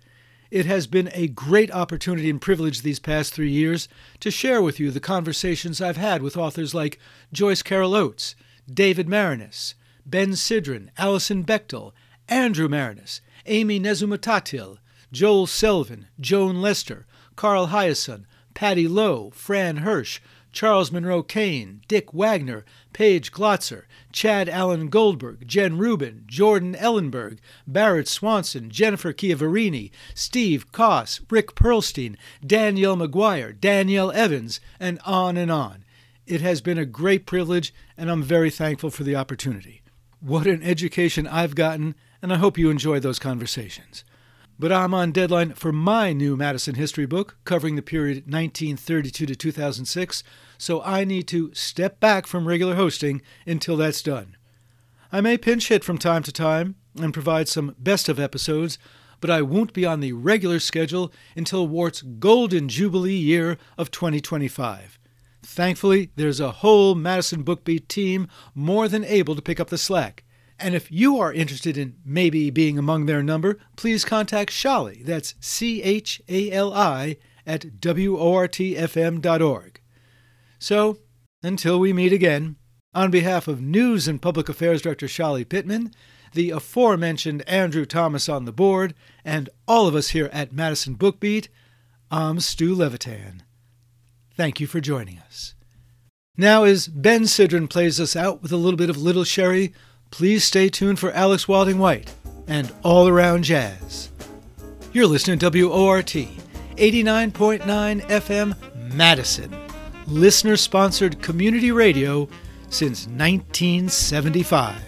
It has been a great opportunity and privilege these past three years to share with you the conversations I've had with authors like Joyce Carol Oates, David Maraniss, Ben Sidran, Alison Bechdel, Andrew Maraniss, Aimee Nezhukumatathil, Joel Selvin, Joan Lester, Carl Hiaasen, Patty Loew, Fran Hirsch, Charles Monroe Kane, Dick Wagner, Paige Glotzer, Chad Alan Goldberg, Jen Rubin, Jordan Ellenberg, Barrett Swanson, Jennifer Chiaverini, Steve Koss, Rick Perlstein, Danielle McGuire, Danielle Evans, and on and on. It has been a great privilege, and I'm very thankful for the opportunity. What an education I've gotten, and I hope you enjoy those conversations. But I'm on deadline for my new Madison history book covering the period 1932 to 2006, so I need to step back from regular hosting until that's done. I may pinch hit from time to time and provide some best of episodes, but I won't be on the regular schedule until WORT's golden jubilee year of 2025. Thankfully, there's a whole Madison Bookbeat team more than able to pick up the slack. And if you are interested in maybe being among their number, please contact Chali, that's C H A L I, at WORTFM.org. So, until we meet again, on behalf of News and Public Affairs Director Chali Pittman, the aforementioned Andrew Thomas on the board, and all of us here at Madison Bookbeat, I'm Stu Levitan. Thank you for joining us. Now, as Ben Sidran plays us out with a little bit of Little Sherry, please stay tuned for Alex Wilding White and All Around Jazz. You're listening to WORT 89.9 FM Madison, listener sponsored community radio since 1975.